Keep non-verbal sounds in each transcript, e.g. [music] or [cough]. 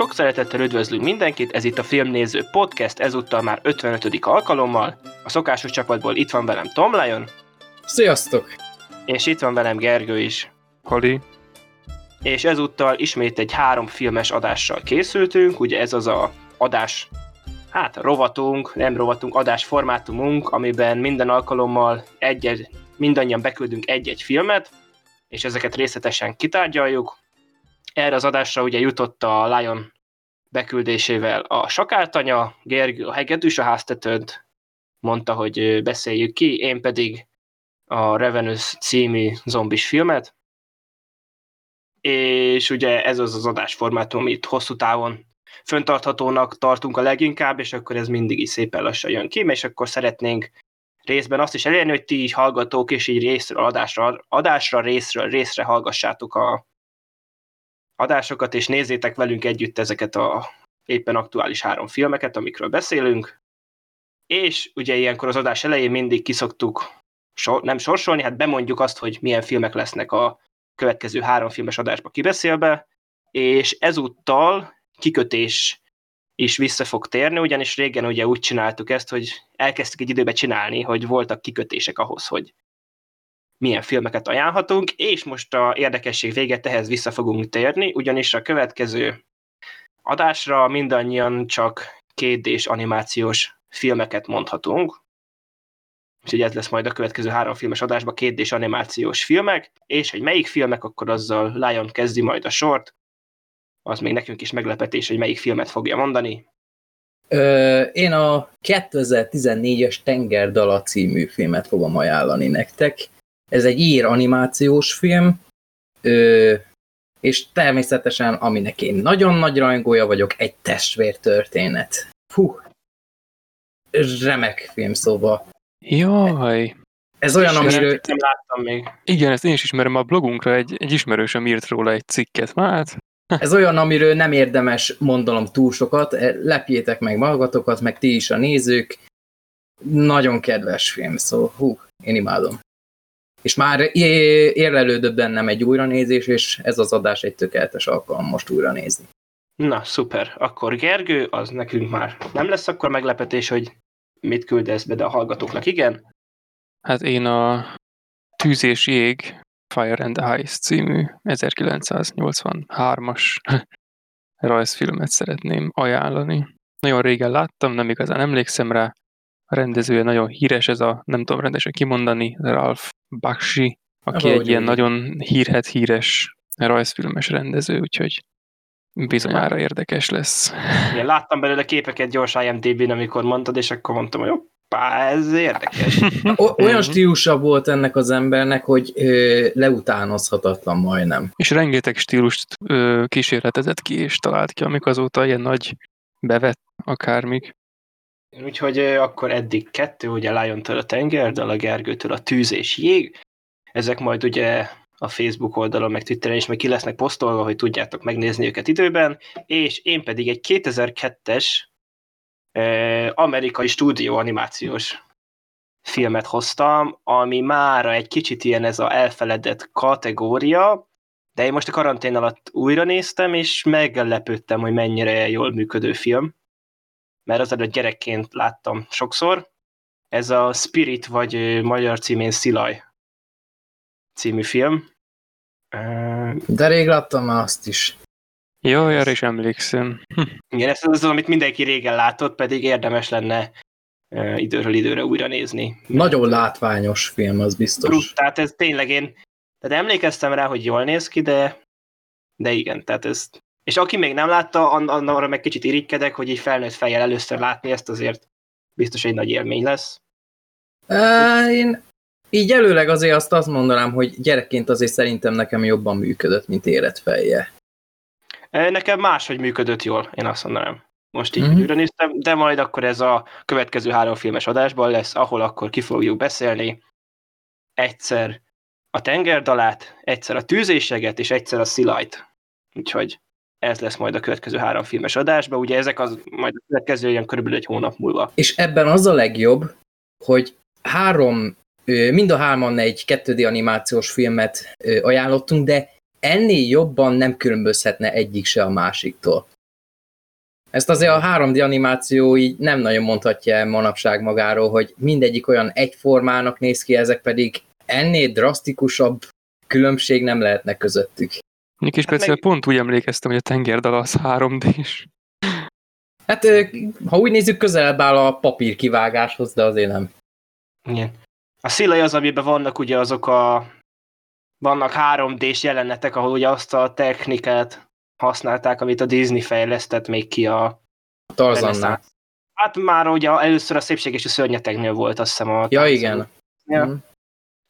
Sok szeretettel üdvözlünk mindenkit, ez itt a Filmnéző Podcast, ezúttal már 55. alkalommal. A szokásos csapatból itt van velem Tom Lion. Sziasztok! És itt van velem Gergő is. Hali. És ezúttal ismét egy három filmes adással készültünk, ugye ez az a adás, hát rovatunk, nem rovatunk, adás formátumunk, amiben minden alkalommal egy-egy, mindannyian beküldünk egy-egy filmet, és ezeket részletesen kitárgyaljuk, erre az adásra ugye jutott a Lion beküldésével a sakáltanya, Gergő a hegedűs a háztetőnt, mondta, hogy beszéljük ki, én pedig a Revenus című zombis filmet, és ugye ez az az adásformátum, amit hosszú távon föntarthatónak tartunk a leginkább, és akkor ez mindig is szépen lassan jön ki, és akkor szeretnénk részben azt is elérni, hogy ti így hallgatók, és így részről adásra, adásra részről részre hallgassátok a, adásokat, és nézzétek velünk együtt ezeket a éppen aktuális három filmeket, amikről beszélünk. És ugye ilyenkor az adás elején mindig kiszoktuk sor, nem sorsolni, hát bemondjuk azt, hogy milyen filmek lesznek a következő három filmes adásba kibeszélve, és ezúttal kikötés is vissza fog térni, ugyanis régen ugye úgy csináltuk ezt, hogy elkezdtük egy időbe csinálni, hogy voltak kikötések ahhoz, hogy milyen filmeket ajánlhatunk, és most a érdekesség véget ehhez vissza fogunk térni, ugyanis a következő adásra mindannyian csak 2 animációs filmeket mondhatunk, úgyhogy ez lesz majd a következő három filmes adásban 2 animációs filmek, és hogy melyik filmek, akkor azzal Lion kezdi majd a sort, az még nekünk is meglepetés, hogy melyik filmet fogja mondani. Ö, én a 2014-es Tengerdala című filmet fogom ajánlani nektek. Ez egy ír animációs film, ö, és természetesen, aminek én nagyon nagy rajongója vagyok, egy testvértörténet. Hú, remek film szóval. Jaj. Ez olyan, amiről... Nem láttam még. Igen, ezt én is ismerem. A blogunkra egy, egy ismerősöm írt róla egy cikket. Hát, Ez olyan, amiről nem érdemes mondanom túl sokat, lepjétek meg magatokat, meg ti is a nézők. Nagyon kedves film, szóval hú, én imádom. És már érlelődött bennem egy újranézés, és ez az adás egy tökéletes alkalom most újra nézni. Na, szuper. Akkor Gergő, az nekünk már nem lesz akkor meglepetés, hogy mit küldesz be, de a hallgatóknak igen. hát én a Tűz és Jég Fire and Ice című 1983-as [laughs] rajzfilmet szeretném ajánlani. Nagyon régen láttam, nem igazán emlékszem rá. A rendezője nagyon híres, ez a, nem tudom rendesen kimondani, Ralph Bakshi, aki egy ilyen nagyon hírhet híres rajzfilmes rendező, úgyhogy bizonyára érdekes lesz. Én láttam belőle képeket gyors IMDb-n, amikor mondtad, és akkor mondtam, hogy hoppá, ez érdekes. [laughs] O- olyan stílusa volt ennek az embernek, hogy ö, leutánozhatatlan majdnem. És rengeteg stílust ö, kísérletezett ki, és talált ki, amik azóta ilyen nagy bevett akármik. Úgyhogy akkor eddig kettő, ugye Lion-től a tengerdal, a Gergőtől a tűz és jég. Ezek majd ugye a Facebook oldalon, meg Twitteren is meg ki lesznek posztolva, hogy tudjátok megnézni őket időben, és én pedig egy 2002-es eh, amerikai stúdió animációs filmet hoztam, ami mára egy kicsit ilyen ez a elfeledett kategória, de én most a karantén alatt újra néztem, és meglepődtem, hogy mennyire jól működő film, mert az előtt gyerekként láttam sokszor. Ez a Spirit, vagy magyar címén Szilaj című film. De rég láttam már azt is. Jó, arra is emlékszem. Hm. [laughs] igen, ez az, amit mindenki régen látott, pedig érdemes lenne időről időre újra nézni. Nagyon látványos film, az biztos. Brut, tehát ez tényleg én, tehát emlékeztem rá, hogy jól néz ki, de, de igen, tehát ez, és aki még nem látta, arra meg kicsit irigykedek, hogy így felnőtt fejjel először látni ezt, azért biztos egy nagy élmény lesz. Én így előleg azért azt azt mondanám, hogy gyerekként azért szerintem nekem jobban működött, mint érett fejje. Nekem máshogy működött jól, én azt mondanám. Most így Mhm. mm-hmm. néztem, de majd akkor ez a következő három filmes adásban lesz, ahol akkor ki fogjuk beszélni egyszer a tengerdalát, egyszer a tűzéseget, és egyszer a szilajt. Úgyhogy ez lesz majd a következő három filmes adásban. Ugye ezek az majd a következő ilyen körülbelül egy hónap múlva. És ebben az a legjobb, hogy három, mind a hárman egy 2D animációs filmet ajánlottunk, de ennél jobban nem különbözhetne egyik se a másiktól. Ezt azért a 3D animáció így nem nagyon mondhatja manapság magáról, hogy mindegyik olyan egyformának néz ki, ezek pedig ennél drasztikusabb különbség nem lehetne közöttük. Mondjuk is Hát meg- pont úgy emlékeztem, hogy a tengerdal az 3D-s. Hát ha úgy nézzük, közelebb áll a papír kivágáshoz, de azért nem. Igen. A Szilai az, amiben vannak ugye azok a vannak 3D-s jelenetek, ahol ugye azt a technikát használták, amit a Disney fejlesztett még ki a Tarzannál. Hát már ugye először a szépség és a szörnyetegnél volt, azt hiszem a Ja, Tarzan. igen. Ja. Mm.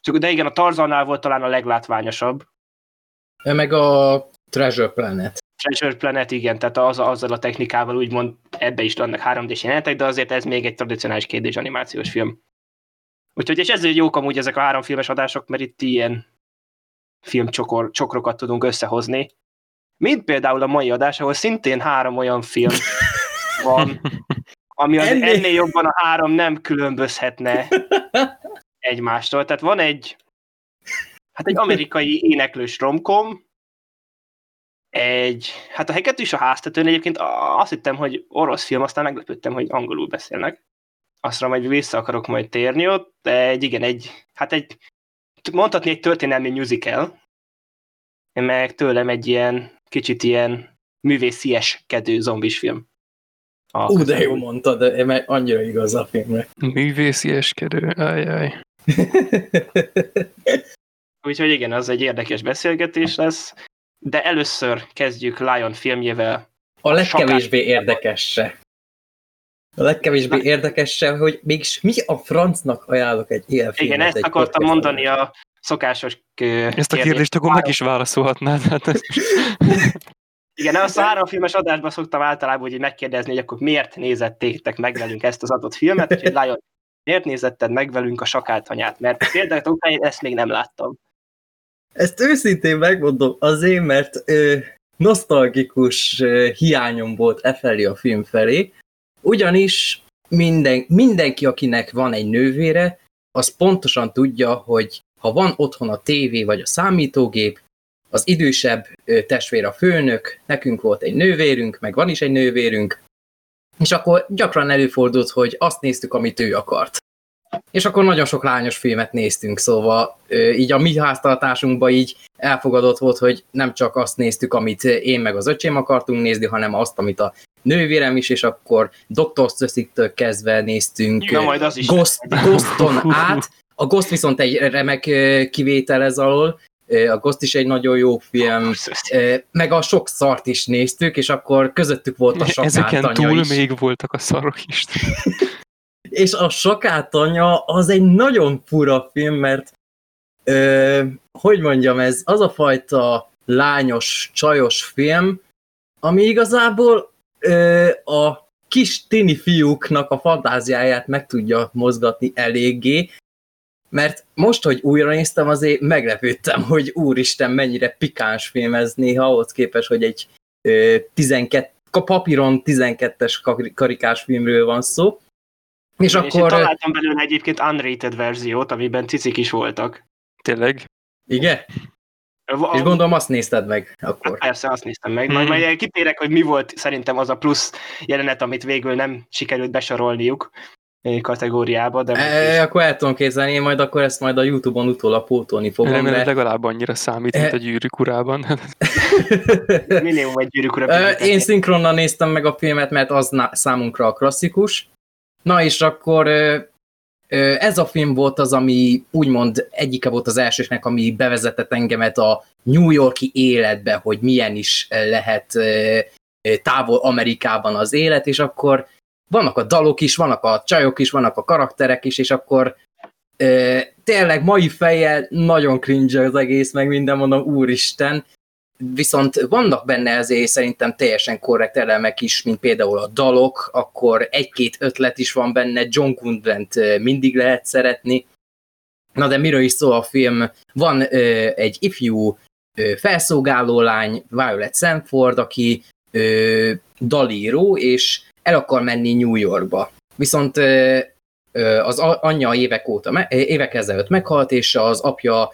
Csak, de igen, a Tarzannál volt talán a leglátványosabb. Meg a Treasure Planet. Treasure Planet, igen, tehát az, azzal a technikával úgymond ebbe is vannak 3D-s jelenetek, de azért ez még egy tradicionális 2 animációs film. Úgyhogy és ezért jók amúgy ezek a három filmes adások, mert itt ilyen filmcsokor, csokrokat tudunk összehozni. Mint például a mai adás, ahol szintén három olyan film [laughs] van, ami az Ennél- ennél jobban a három nem különbözhetne [laughs] egymástól. Tehát van egy hát egy amerikai éneklős romkom, egy, hát a heket is a háztetőn egyébként azt hittem, hogy orosz film, aztán meglepődtem, hogy angolul beszélnek. Aztra majd vissza akarok majd térni ott, de egy, igen, egy, hát egy, mondhatni egy történelmi musical, meg tőlem egy ilyen, kicsit ilyen művészieskedő zombis film. A Ú, de jó mondtad, de mert annyira igaz a filmre. Művészieskedő, ajaj. [laughs] Úgyhogy igen, az egy érdekes beszélgetés lesz, de először kezdjük Lion filmjével. A legkevésbé érdekes se. A legkevésbé Na. érdekes se, hogy mégis mi a francnak ajánlok egy ilyen filmet. Igen, ezt akartam mondani a szokásos ö, Ezt a kérdést akkor meg is válaszolhatnád. Hát ez... Igen, azt a három filmes adásban szoktam általában úgy megkérdezni, hogy akkor miért nézettétek meg velünk ezt az adott filmet, úgyhogy Lion, miért nézetted meg velünk a sakáltanyát? Mert például én ezt még nem láttam. Ezt őszintén megmondom azért, mert ö, nosztalgikus ö, hiányom volt e felé a film felé, ugyanis minden, mindenki, akinek van egy nővére, az pontosan tudja, hogy ha van otthon a tévé vagy a számítógép, az idősebb ö, testvér a főnök, nekünk volt egy nővérünk, meg van is egy nővérünk, és akkor gyakran előfordult, hogy azt néztük, amit ő akart. És akkor nagyon sok lányos filmet néztünk, szóval így a mi háztartásunkban így elfogadott volt, hogy nem csak azt néztük, amit én meg az öcsém akartunk nézni, hanem azt, amit a nővérem is, és akkor Dr. Stressiktől kezdve néztünk Na, majd az is Ghost, Ghoston át. A Ghost viszont egy remek kivétel ez alól, a Ghost is egy nagyon jó film, meg a sok szart is néztük, és akkor közöttük volt a Ezeken sakátanya túl is. még voltak a szarok is. És a sakátanya az egy nagyon fura film, mert ö, hogy mondjam, ez az a fajta lányos, csajos film, ami igazából ö, a kis tini fiúknak a fantáziáját meg tudja mozgatni eléggé, mert most, hogy újra néztem, azért meglepődtem, hogy úristen, mennyire pikáns film ez néha, ahhoz képest, hogy egy ö, 12, a papíron 12-es kar- karikás filmről van szó. És, És én akkor... találtam belőle egyébként unrated verziót, amiben cicik is voltak. Tényleg? Igen? A- És gondolom azt nézted meg Hát akkor. persze, azt néztem meg. Hmm. Majd, majd kitérek, hogy mi volt szerintem az a plusz jelenet, amit végül nem sikerült besorolniuk kategóriába, de E, akkor el tudom képzelni, én majd akkor ezt majd a Youtube-on utólag pótolni fogom, Remélem mert legalább annyira számít, mint Eh. a gyűrűk urában. minimum egy gyűrűk Ö, büntetni. én szinkronnal néztem meg a filmet, mert az számunkra a klasszikus. Na és akkor ez a film volt az, ami úgymond egyike volt az elsőknek, ami bevezetett engemet a New Yorki életbe, hogy milyen is lehet távol Amerikában az élet, és akkor vannak a dalok is, vannak a csajok is, vannak a karakterek is, és akkor tényleg mai fejjel nagyon cringe az egész, meg minden mondom, úristen, viszont vannak benne azért szerintem teljesen korrekt elemek is, mint például a dalok, akkor egy-két ötlet is van benne, John Goodwent ö, mindig lehet szeretni. Na de miről is szól a film? Van ö, egy ifjú ö, felszolgáló lány, Violet Sanford, aki ö, dalíró, és el akar menni New Yorkba. Viszont ö, az anyja évek óta, évek ezelőtt meghalt, és az apja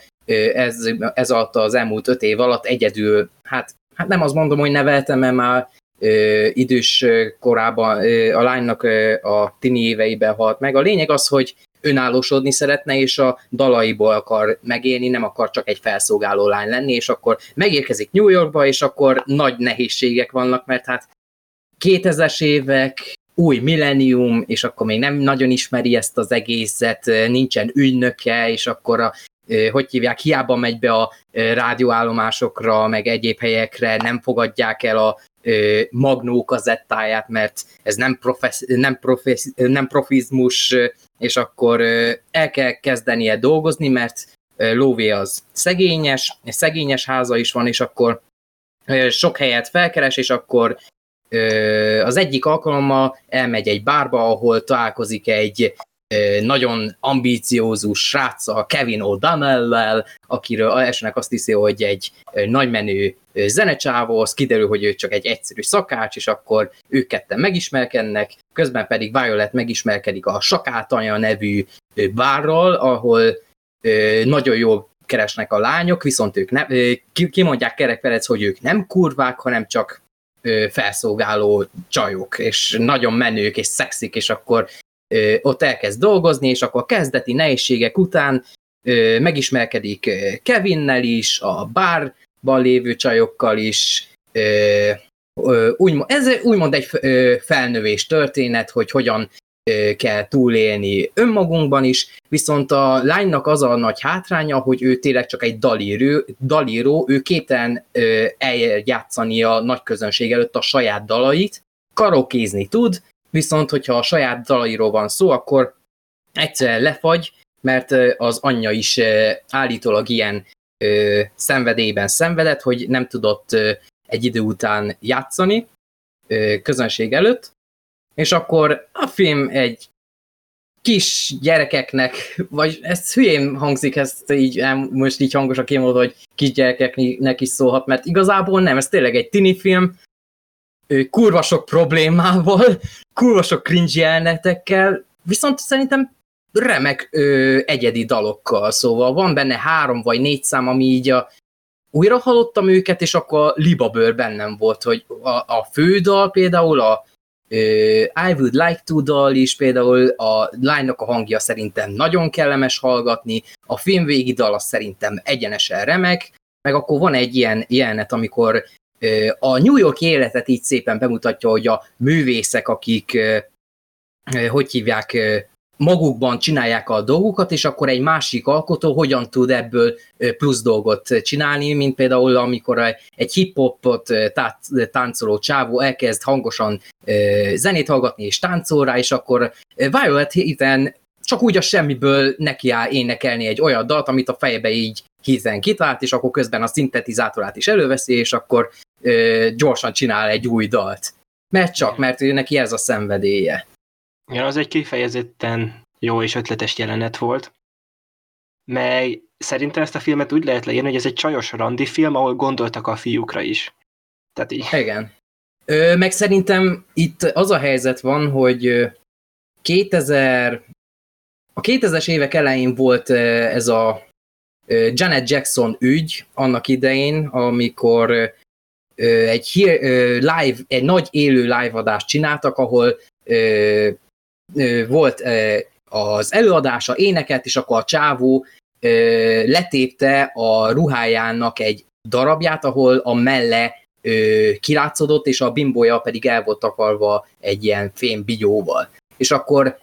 ez, ez alatt az elmúlt öt év alatt egyedül, hát, hát nem azt mondom, hogy neveltem, mert már ö, idős korában, ö, a lánynak ö, a tini éveiben halt meg. A lényeg az, hogy önállósodni szeretne, és a dalaiból akar megélni, nem akar csak egy felszolgáló lány lenni, és akkor megérkezik New Yorkba, és akkor nagy nehézségek vannak, mert hát 2000-es évek, új millennium, és akkor még nem nagyon ismeri ezt az egészet, nincsen ügynöke, és akkor a hogy hívják, hiába megy be a rádióállomásokra, meg egyéb helyekre, nem fogadják el a magnó kazettáját, mert ez nem, profesz, nem, profesz, nem profizmus, és akkor el kell kezdenie dolgozni, mert Lóvé az szegényes, szegényes háza is van, és akkor sok helyet felkeres, és akkor az egyik alkalommal elmegy egy bárba, ahol találkozik egy nagyon ambíciózus sráccal, Kevin O'Donnell-lel, akiről elsőnek azt hiszi, hogy egy nagymenő zenecsávó, az kiderül, hogy ő csak egy egyszerű szakács, és akkor ők ketten megismerkednek, közben pedig Violet megismerkedik a Sakátanya nevű bárral, ahol nagyon jól keresnek a lányok, viszont ők nem, kimondják Kerek Perec, hogy ők nem kurvák, hanem csak felszolgáló csajok, és nagyon menők, és szexik, és akkor ott elkezd dolgozni, és akkor a kezdeti nehézségek után megismerkedik Kevinnel is, a bárban lévő csajokkal is, úgy, ez úgymond egy felnövés történet, hogy hogyan kell túlélni önmagunkban is, viszont a lánynak az a nagy hátránya, hogy ő tényleg csak egy dalíró, dalíró ő képtelen eljátszani a nagy közönség előtt a saját dalait, karokézni tud, viszont hogyha a saját dalairól van szó, akkor egyszerűen lefagy, mert az anyja is állítólag ilyen szenvedélyben szenvedett, hogy nem tudott egy idő után játszani közönség előtt, és akkor a film egy kis gyerekeknek, vagy ez hülyén hangzik, ezt így most így hangosan kimondva, hogy kis gyerekeknek is szólhat, mert igazából nem, ez tényleg egy tini film, kurva sok problémával, kurva sok cringe jelenetekkel, viszont szerintem remek ö, egyedi dalokkal, szóval van benne három vagy négy szám, ami így a, újra hallottam őket, és akkor a libabőr bennem volt, hogy a, a fődal például, a ö, I Would Like To dal is, például a lánynak a hangja szerintem nagyon kellemes hallgatni, a film végi dal szerintem egyenesen remek, meg akkor van egy ilyen jelenet, amikor a New York életet így szépen bemutatja, hogy a művészek, akik hogy hívják, magukban csinálják a dolgokat, és akkor egy másik alkotó hogyan tud ebből plusz dolgot csinálni, mint például amikor egy hip-hopot táncoló csávó elkezd hangosan zenét hallgatni és táncol rá, és akkor Violet Heaven csak úgy a semmiből neki áll énekelni egy olyan dalt, amit a fejebe így hiszen kitalált, és akkor közben a szintetizátorát is előveszi, és akkor ö, gyorsan csinál egy új dalt. Mert csak, mert ő neki ez a szenvedélye. Ja, az egy kifejezetten jó és ötletes jelenet volt, mely szerintem ezt a filmet úgy lehet leírni, hogy ez egy csajos randi film, ahol gondoltak a fiúkra is. Tehát így. Igen. Ö, meg szerintem itt az a helyzet van, hogy 2000, a 2000-es évek elején volt ez a Janet Jackson ügy annak idején, amikor egy live, egy nagy élő live adást csináltak, ahol volt az előadása, éneket, és akkor a csávó letépte a ruhájának egy darabját, ahol a melle kilátszódott, és a bimbója pedig el volt takarva egy ilyen fém bigyóval. És akkor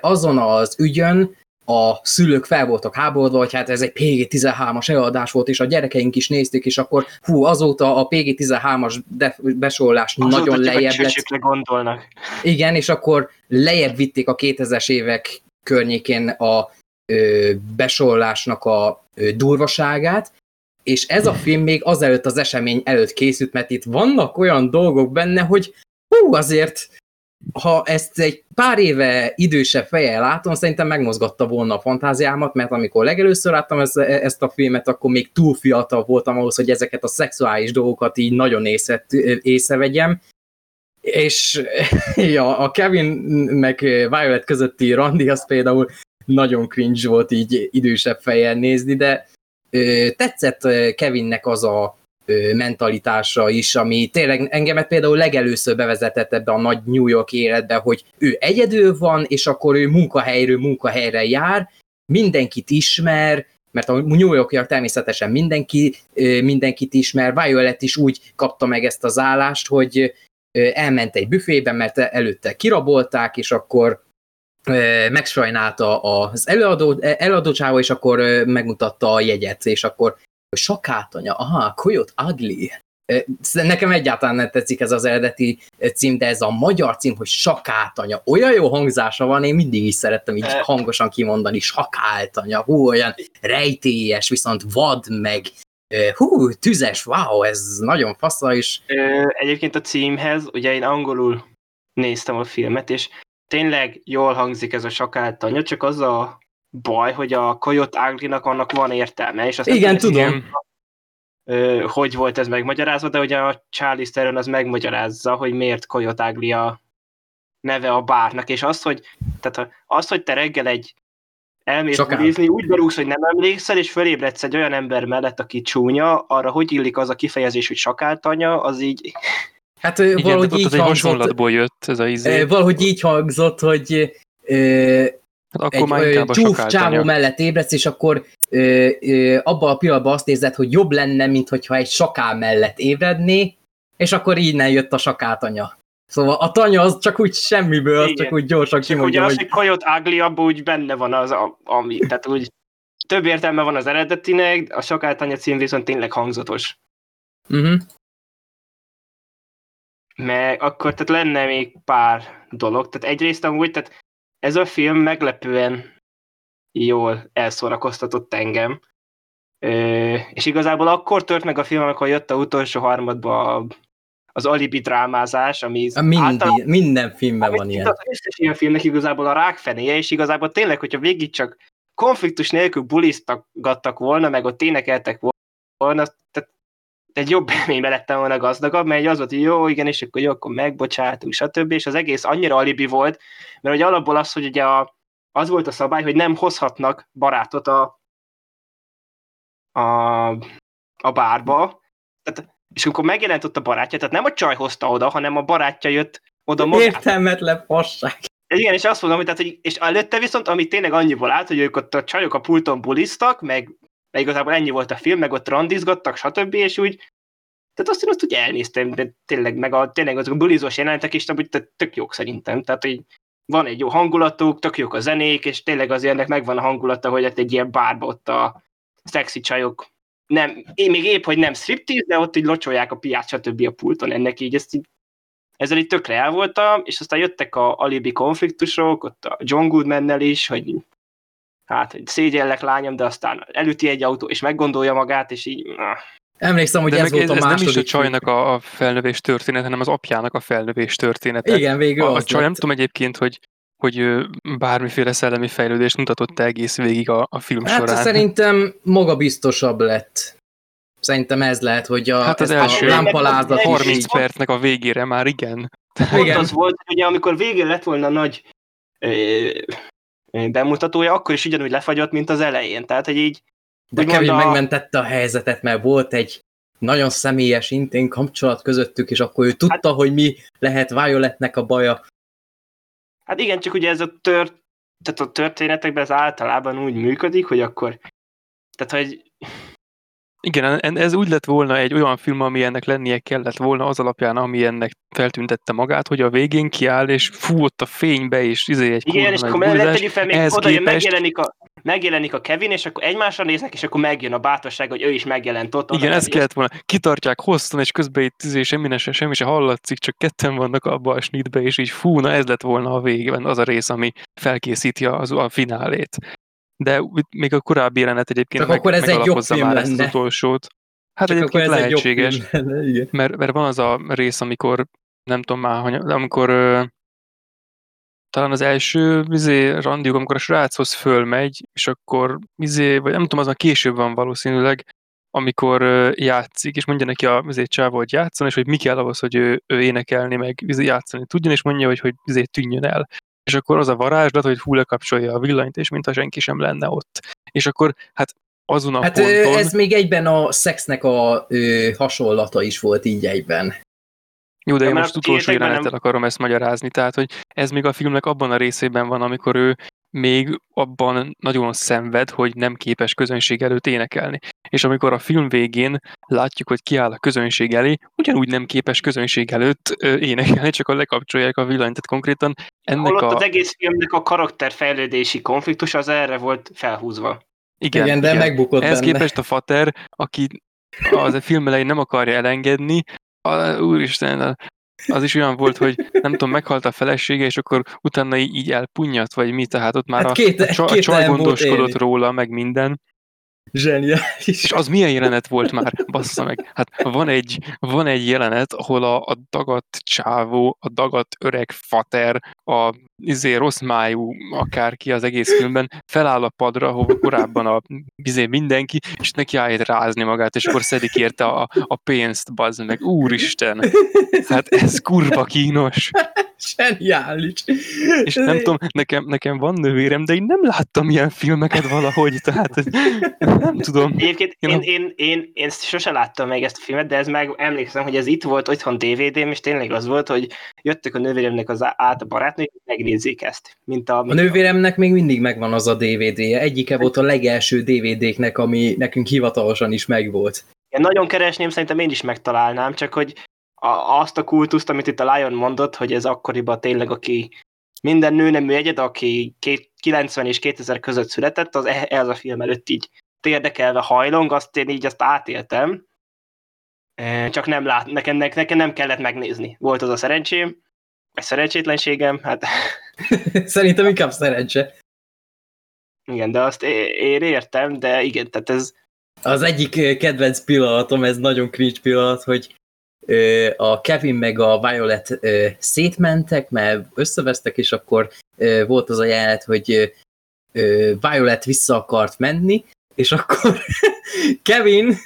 azon az ügyön a szülők fel voltak háborodva, hogy hát ez egy PG-13-as előadás volt, és a gyerekeink is nézték, és akkor hú, azóta a PG-13-as besorolás azóta nagyon lejjebb lett. gondolnak. Igen, és akkor lejjebb vitték a 2000-es évek környékén a ö, besorolásnak a ö, durvaságát, és ez a film még azelőtt az esemény előtt készült, mert itt vannak olyan dolgok benne, hogy hú, azért ha ezt egy pár éve idősebb fejjel látom, szerintem megmozgatta volna a fantáziámat, mert amikor legelőször láttam ezt, ezt a filmet, akkor még túl fiatal voltam ahhoz, hogy ezeket a szexuális dolgokat így nagyon észre, észrevegyem. És [laughs] ja, a Kevin meg Violet közötti randi az például nagyon cringe volt így idősebb fejjel nézni, de tetszett Kevinnek az a mentalitása is, ami tényleg engemet például legelőször bevezetett ebbe a nagy New York életbe, hogy ő egyedül van, és akkor ő munkahelyről munkahelyre jár, mindenkit ismer, mert a New Yorkiak természetesen mindenki, mindenkit ismer, Violet is úgy kapta meg ezt az állást, hogy elment egy büfébe, mert előtte kirabolták, és akkor megsajnálta az előadó, előadócsáva, és akkor megmutatta a jegyet, és akkor sakátanya, aha, Coyote Ugly. Nekem egyáltalán nem tetszik ez az eredeti cím, de ez a magyar cím, hogy sakátanya. Olyan jó hangzása van, én mindig is szerettem így Eh. hangosan kimondani, sakáltanya, hú, olyan rejtélyes, viszont vad, meg hú, tüzes, wow, ez nagyon fasza, Ö, egyébként a címhez, ugye én angolul néztem a filmet, és tényleg jól hangzik ez a sakáltanya, csak az a baj, hogy a Coyote Ugly-nak annak van értelme, és azt Igen, tudom, ö, hogy volt ez megmagyarázva, de ugye a Charlie Theron az megmagyarázza, hogy miért Coyote Ugly a neve a bárnak, és az, hogy, tehát az, hogy te reggel egy elmész bulizni, úgy berúgsz, hogy nem emlékszel, és fölébredsz egy olyan ember mellett, aki csúnya, arra hogy illik az a kifejezés, hogy sakáltanya, az így hát Igen, valahogy így hangzott, jött ez a izé. valahogy így hangzott, hogy Hát akkor egy már ö, inkább a csúf csávó mellett ébredsz, és akkor ö, ö, abban a pillanatban azt érzed, hogy jobb lenne, mint hogyha egy sakál mellett ébredné, és akkor innen jött a sakátanya. Szóval a tanya az csak úgy semmiből, az Igen. csak úgy gyorsan Csak ugye kimondja, az, hogy hogy Coyote Ugly, abban úgy benne van az, ami, tehát úgy több értelme van az eredetinek, a sakáltanya cím viszont tényleg hangzatos. uh-huh. Meg akkor tehát lenne még pár dolog. Tehát egyrészt amúgy, tehát ez a film meglepően jól elszórakoztatott engem. Ö, és igazából akkor tört meg a film, amikor jött a utolsó harmadba a, az alibi drámázás, ami Mindig, minden filmben Amit van ilyen. Az összes ilyen filmnek igazából a rákfenéje, és igazából tényleg, hogyha végig csak konfliktus nélkül bulisztatgattak volna, meg ott énekeltek volna, tehát egy jobb [laughs] élménybe lettem volna gazdagabb, mert az volt, hogy jó, igen, és akkor jó, akkor megbocsátunk, stb. És az egész annyira alibi volt, mert hogy alapból az, hogy ugye a, az volt a szabály, hogy nem hozhatnak barátot a, a, a bárba, tehát, és amikor megjelent ott a barátja, tehát nem a csaj hozta oda, hanem a barátja jött oda magát. Értelmetlen fasság. Igen, és azt mondom, hogy, tehát, hogy és előtte viszont, ami tényleg annyiból állt, hogy ők ott a csajok a pulton bulisztak, meg, meg igazából ennyi volt a film, meg ott randizgattak, stb. és úgy, tehát azt én azt úgy elnéztem, de tényleg, meg a, tényleg azok a bulizós jelenetek is, amúgy tök- jók szerintem, tehát hogy van egy jó hangulatuk, tök jók a zenék, és tényleg az ennek megvan a hangulata, hogy ott egy ilyen bárba ott a szexi csajok nem, én még épp, hogy nem striptease, de ott így locsolják a piát, stb. a pulton ennek így, ezt így ezzel így tökre el voltam, és aztán jöttek a alibi konfliktusok, ott a John Goodmannel is, hogy hát, hogy szégyellek lányom, de aztán elüti egy autó, és meggondolja magát, és így, Emlékszem, hogy De ez volt ez, a ez nem is a második csajnak a, a felnövés történet, hanem az apjának a felnövés története. Igen, végül a, a csaj nem tudom egyébként, hogy hogy bármiféle szellemi fejlődést mutatott egész végig a, a film Hát során. szerintem magabiztosabb lett. Szerintem ez lehet, hogy a, Hát az első a lámpalázat is 30 így- percnek a végére már igen. pont Igen. az volt, hogy ugye amikor végén lett volna nagy bemutatója, akkor is ugyanúgy lefagyott, mint az elején. Tehát, hogy így De Kevin a- megmentette a helyzetet, mert volt egy nagyon személyes, intén kapcsolat közöttük, és akkor ő tudta, Hát- hogy mi lehet Violetnek a baja. Hát igen, csak ugye ez a tört, tehát a történetekben ez általában úgy működik, hogy akkor, tehát hogy Igen, en- ez úgy lett volna egy olyan film, ami ennek lennie kellett volna az alapján, ami ennek feltüntette magát, hogy a végén kiáll, és fú ott a fénybe, és izé egy igen, és akkor mellett tegyük fel, még oda képest- megjelenik a, megjelenik a Kevin, és akkor egymásra néznek, és akkor megjön a bátorság, hogy ő is megjelent ott. Igen, ez kellett volna. Kitartják hosszan, és közben itt izé, semmi, se, semmi se hallatszik, csak ketten vannak abba a snitbe, és így fú, na ez lett volna a végben, az a rész, ami felkészíti az, a finálét. De még a korábbi jelenet egyébként Csak akkor ez egy jobb film már ezt az lenne. utolsót. Hát Csak egyébként ez egy lehetséges. film lenne, igen. mert, mert van az a rész, amikor nem tudom már, amikor ö, talán az első izé, randiuk, amikor a sráchoz fölmegy, és akkor izé, vagy nem tudom, az a később van valószínűleg, amikor ö, játszik, és mondja neki a izé, csávó, hogy játszon, és hogy mi kell ahhoz, hogy ő, ő énekelni, meg izé, játszani tudjon, és mondja, hogy, hogy izé, tűnjön el. És akkor az a varázslat, hogy hú lekapcsolja a villanyt, és mintha senki sem lenne ott. És akkor hát azon a Hát ponton... ez még egyben a szexnek a ö, hasonlata is volt így egyben. Jó, de Ja, én most utolsó jelenettel nem- akarom ezt magyarázni, tehát, hogy ez még a filmnek abban a részében van, amikor ő még abban nagyon szenved, hogy nem képes közönség előtt énekelni. És amikor a film végén látjuk, hogy kiáll a közönség elé, ugyanúgy nem képes közönség előtt énekelni, csak a lekapcsolják a villanyt. Tehát konkrétan ennek Holott a... az egész filmnek a karakterfejlődési konfliktus az erre volt felhúzva. Igen, igen de megbukott Ehhez benne. képest a fater, aki az a film elején nem akarja elengedni, a, úristen, a- az is olyan volt, hogy nem tudom, meghalt a felesége, és akkor utána így, elpunyat, vagy mi, tehát ott már Hát a, két- a, csa, a csaj gondoskodott róla, meg minden. Zseniális. És az milyen jelenet volt már? Bassza meg. Hát van egy, van egy jelenet, ahol a, a dagadt csávó, a dagadt öreg fater, a izé, rossz májú akárki az egész filmben feláll a padra, ahova korábban a izé, mindenki, és neki állít rázni magát, és akkor szedik érte a, a pénzt, bazd meg. Úristen! Hát ez kurva kínos. Zseniális. És nem tudom, nekem, nekem van nővérem, de én nem láttam ilyen filmeket valahogy, tehát nem tudom. Egyébként Én én, én, én, én sose láttam meg ezt a filmet, de ez meg emlékszem, hogy ez itt volt otthon DVD-m, és tényleg az volt, hogy jöttek a nővéremnek az át a barátnők, hogy megnézzék ezt. Mint a, A nővéremnek még mindig megvan az a DVD-je. Egyike volt a legelső DVD-knek, ami nekünk hivatalosan is megvolt. Én nagyon keresném, szerintem én is megtalálnám, csak hogy a, azt a kultuszt, amit itt a Lion mondott, hogy ez akkoriban tényleg, aki minden nőnemű egyed, aki két- 90 és 2000 között született, az e- ez a film előtt így érdekelve hajlong, azt én így azt átéltem, csak nem lát, nekem, nekem, nem kellett megnézni. Volt az a szerencsém, vagy szerencsétlenségem, hát [laughs] Szerintem inkább szerencse. igen, de azt én értem, de igen, tehát ez, Az egyik kedvenc pillanatom, ez nagyon cringe pillanat, hogy a Kevin meg a Violet szétmentek, mert összevesztek, és akkor volt az a jelenet, hogy Violet vissza akart menni, és akkor [laughs] Kevin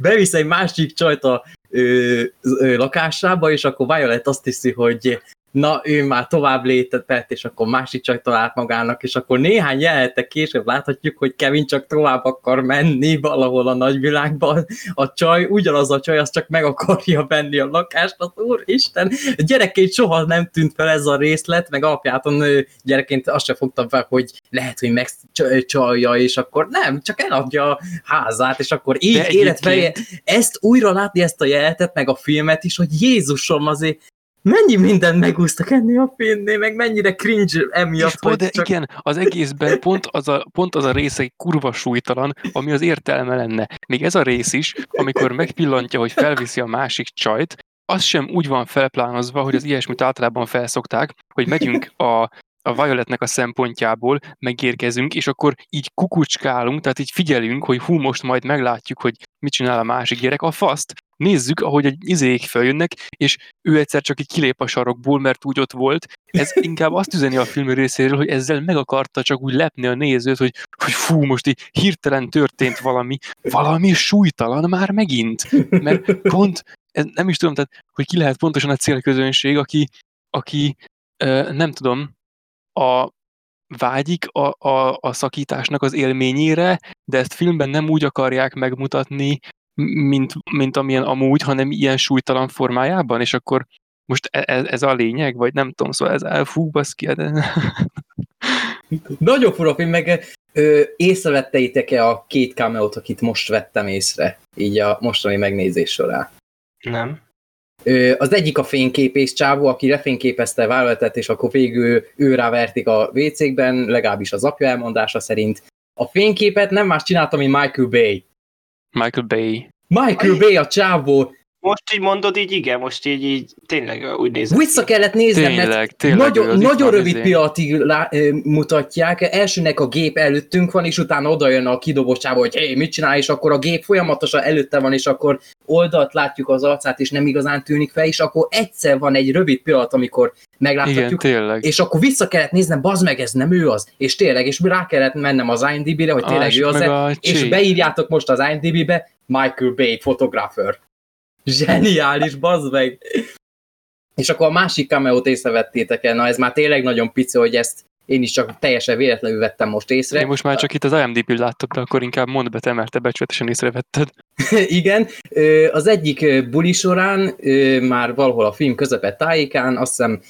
bevisz egy másik csajt a ö, ö, lakásába, és akkor Violet azt hiszi, hogy na, ő már tovább lépett, és akkor másik csaj talált magának, és akkor néhány jelenetek később láthatjuk, hogy Kevin csak tovább akar menni valahol a nagyvilágban. A csaj, ugyanaz a csaj, az csak meg akarja venni a lakást, az úristen, gyerekként soha nem tűnt fel ez a részlet, meg alapjáton gyerekként azt sem fogtam fel, hogy lehet, hogy megcsalja, és akkor nem, csak eladja a házát, és akkor így egyébként- ezt újra látni, ezt a jelenetet, meg a filmet is, hogy Jézusom azért mennyi mindent megúsztak ennél a filmnél, meg mennyire cringe emiatt, És pont, de csak... igen, az egészben pont az, a, pont az a része egy kurva súlytalan, ami az értelme lenne. Még ez a rész is, amikor megpillantja, hogy felviszi a másik csajt, az sem úgy van felplánozva, hogy az ilyesmit általában felszokták, hogy megyünk a, a Violetnek a szempontjából, megérkezünk, és akkor így kukucskálunk, tehát így figyelünk, hogy hú, most majd meglátjuk, hogy mit csinál a másik gyerek. A faszt nézzük, ahogy egy izék feljönnek, és ő egyszer csak így kilép a sarokból, mert úgy ott volt. Ez [laughs] inkább azt üzeni a film részéről, hogy ezzel meg akarta csak úgy lepni a nézőt, hogy, hogy fú, most így hirtelen történt valami, valami súlytalan már megint. Mert pont, ez nem is tudom, tehát, hogy ki lehet pontosan a célközönség, aki, aki nem tudom, a vágyik a, a, a szakításnak az élményére, de ezt filmben nem úgy akarják megmutatni, mint, mint amilyen amúgy, hanem ilyen súlytalan formájában, és akkor most ez, ez a lényeg, vagy nem tudom, szóval ez elfú, baszki, de... [laughs] Nagyon fura film, meg ö, észrevetteitek-e a két cameót, akit most vettem észre, így a mostani megnézés során? nem. Ö, az egyik a fényképész csávó, aki lefényképezte Violetet, és akkor végül ő rávertik a WC-kben, legalábbis az apja elmondása szerint. A fényképet nem más csinálta, mint Michael Bay. Michael Bay. Michael Bay a csávó, Most így mondod, így igen, most így, így tényleg úgy nézem. vissza kellett néznem, mert Tényleg, nagyon, nagyon rövid izé. pillanatig lá, ö, mutatják, elsőnek a gép előttünk van, és utána oda jön a kidobocsába, hogy hé, mit csinál, és akkor a gép folyamatosan előtte van, és akkor oldalt látjuk az arcát, és nem igazán tűnik fel, és akkor egyszer van egy rövid pillanat, amikor Igen, megláthatjuk, tényleg. és akkor vissza kellett néznem, bazd meg, ez nem ő az, és tényleg, és rá kellett mennem az IMDb-re, hogy tényleg Ah, ő az, a és beírjátok most az IMDb-be, Michael Bay, photographer. Zseniális, bazd meg! És akkor a másik cameo-t észrevettétek el, na ez már tényleg nagyon pici, hogy ezt én is csak teljesen véletlenül vettem most észre. Én most már csak itt az IMDb-t láttam, de akkor inkább mondd be, te, mert te becsületesen észrevetted. [laughs] Igen, az egyik buli során, már valahol a film közepet tájékán, azt hiszem,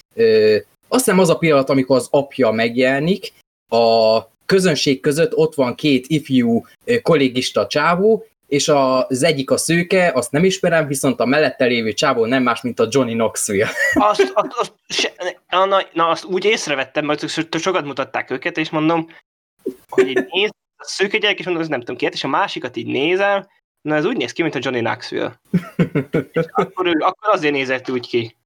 azt hiszem az a pillanat, amikor az apja megjelenik, a közönség között ott van két ifjú kollégista csávó, és az egyik a szőke, azt nem ismerem, viszont a mellette lévő csávó nem más, mint a Johnny Knoxville. [laughs] Azt, azt, azt, se, na, na, azt úgy észrevettem, mert sokat mutatták őket, és mondom, hogy így néz, a szőke gyerek, és mondom, ez nem tudom ki, és a másikat így nézem, na ez úgy néz ki, mint a Johnny Knoxville. És akkor, ő, akkor azért nézett úgy ki.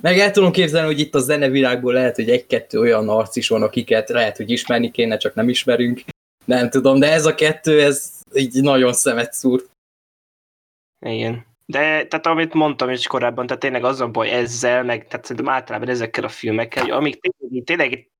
Meg el tudom képzelni, hogy itt a zenevilágból lehet, hogy egy-kettő olyan arc is van, akiket lehet, hogy ismerni kéne, csak nem ismerünk. Nem tudom, de ez a kettő, ez így nagyon szemet szúr. Igen. De tehát amit mondtam is korábban, tehát tényleg az a baj ezzel, meg tehát szerintem általában ezekkel a filmekkel, hogy amíg tényleg, tényleg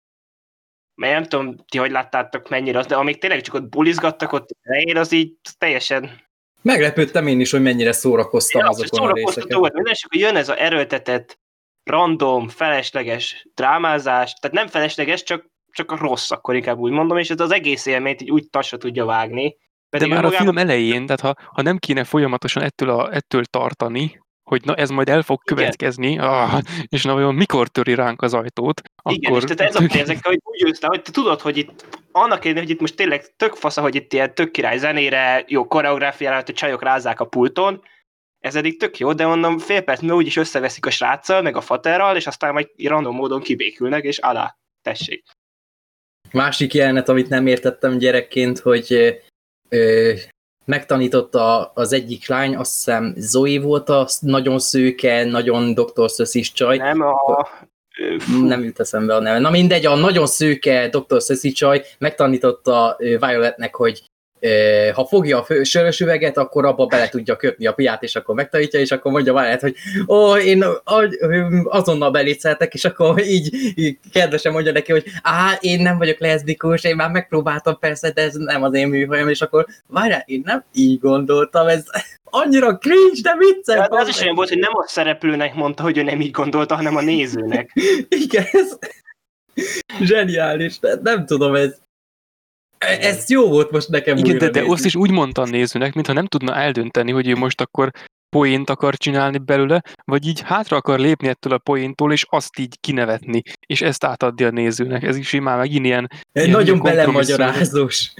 mert nem tudom, ti hogy láttátok mennyire, de amíg tényleg csak ott bulizgattak ott elején, az így teljesen... Meglepődtem én is, hogy mennyire szórakoztam Ja, azokon a részeken. volt, minden, és akkor jön ez a erőltetett, random, felesleges drámázás, tehát nem felesleges, csak, csak a rossz, akkor inkább úgy mondom, és ez az egész élményt így úgy tasra tudja vágni. De már a önmagában- film elején, tehát ha, ha nem kéne folyamatosan ettől, a, ettől tartani, hogy na ez majd el fog Igen. következni, ah, és na vajon mikor töri ránk az ajtót, Igen, akkor... és tehát ez a ezekkel, hogy úgy jössz le, hogy te tudod, hogy itt annak ellenére, hogy itt most tényleg tök fasz, hogy itt ilyen tök király zenére, jó koreográfiára, hogy a csajok rázzák a pulton, ez eddig tök jó, de mondom, fél perc múlva úgyis összeveszik a sráccal, meg a faterral, és aztán majd random módon kibékülnek, és alá, tessék. Másik jelenet, amit nem értettem gyerekként, hogy ö, megtanította az egyik lány, azt hiszem Zoe volt a nagyon szőke, nagyon Dr. Szöszis csaj. Nem a... Nem jut eszembe a neve. Na mindegy, a nagyon szőke Dr. Szöszi csaj megtanította Violetnek, hogy ha fogja a fő- sörös üveget, akkor abba bele tudja kötni a piát, és akkor megtanítja, és akkor mondja Violet, hogy ó, én azonnal belétszeltek, és akkor így, így kedvesen mondja neki, hogy á, én nem vagyok leszbikus, én már megpróbáltam persze, de ez nem az én műfajom, és akkor várjál, én nem így gondoltam, ez annyira cringe, de vicces. de az is olyan volt, hogy nem a szereplőnek mondta, hogy ő nem így gondolta, hanem a nézőnek. [laughs] Igen, ez zseniális, de nem tudom, ez ez jó volt most nekem Igen, újra de, de nézni. azt is úgy mondta a nézőnek, mintha nem tudna eldönteni, hogy ő most akkor poént akar csinálni belőle, vagy így hátra akar lépni ettől a poéntól, és azt így kinevetni, és ezt átadni a nézőnek. Ez is így már megint ilyen, ilyen Nagyon belemagyarázós.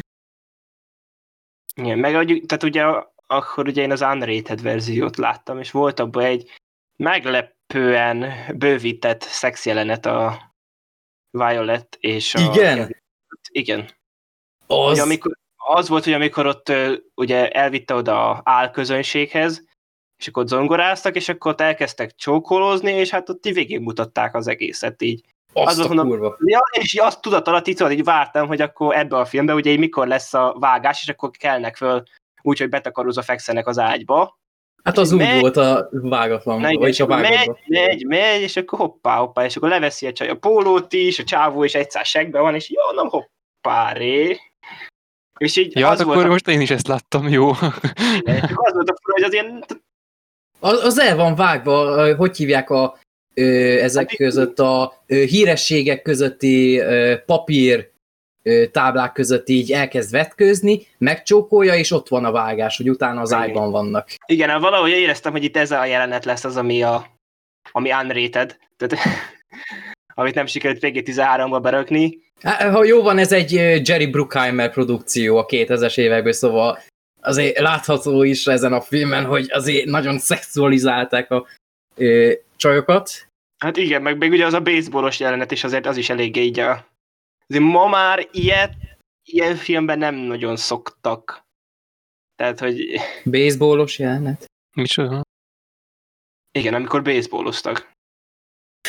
Igen, meg tehát ugye akkor ugye én az unrated verziót láttam, és volt abban egy meglepően bővített szexjelenet a Violet és a... Igen? Igen. Az, amikor, az volt, hogy amikor ott ugye elvitte oda a álközönséghez, és akkor zongoráztak, és akkor ott elkezdtek csókolózni, és hát ott így végigmutatták az egészet így. azt az a mondom- kurva. Ja, és azt tudat alatt tudod, így vártam, hogy akkor ebbe a filmbe ugye így mikor lesz a vágás, és akkor kelnek föl úgy, hogy betakarózva fekszenek az ágyba. Hát az úgy Megy- volt a vágatlan, Na igen, vagy és a megy, megy, megy, és akkor hoppá, hoppá, és akkor leveszi a csaj a pólót is, a csávó is egyszer segbe van, és jó, nem hoppá, ré. És így ja, az, hát volt akkor a, most én is ezt láttam, jó. csak az volt a fura, hogy az ilyen Az, az el van vágva, hogy hívják a, ö, ezek Hát, között a ö, hírességek közötti ö, papír ö, táblák között így elkezd vetkőzni, megcsókolja, és ott van a vágás, hogy utána az Igen. ágyban vannak. Igen, hát valahogy éreztem, hogy itt ez a jelenet lesz az, ami, a, ami unrated, tehát, [laughs] amit nem sikerült VG13-ba berökni. Há, Ha jó van, ez egy Jerry Bruckheimer produkció a 2000-es évekből, szóval azért látható is ezen a filmen, hogy azért nagyon szexualizálták a ö, csajokat. Hát igen, meg még ugye az a baseballos jelenet is azért az is eléggé így a... Azért ma már ilyet, ilyen filmben nem nagyon szoktak. Tehát, hogy Baseballos jelenet. Micsoda? igen, amikor baseballoztak.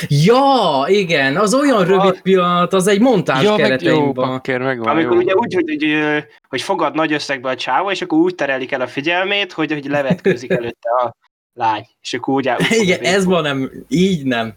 Ja, igen, az olyan rövid pillanat, az egy montázs Ja, meg bakker, megvan, Amikor jó. ugye úgy, hogy, hogy, hogy fogad nagy összegbe a csáva, és akkor úgy terelik el a figyelmét, hogy, hogy levetkőzik előtte a lány. És akkor úgy áll. a Igen, ez van, nem, így nem.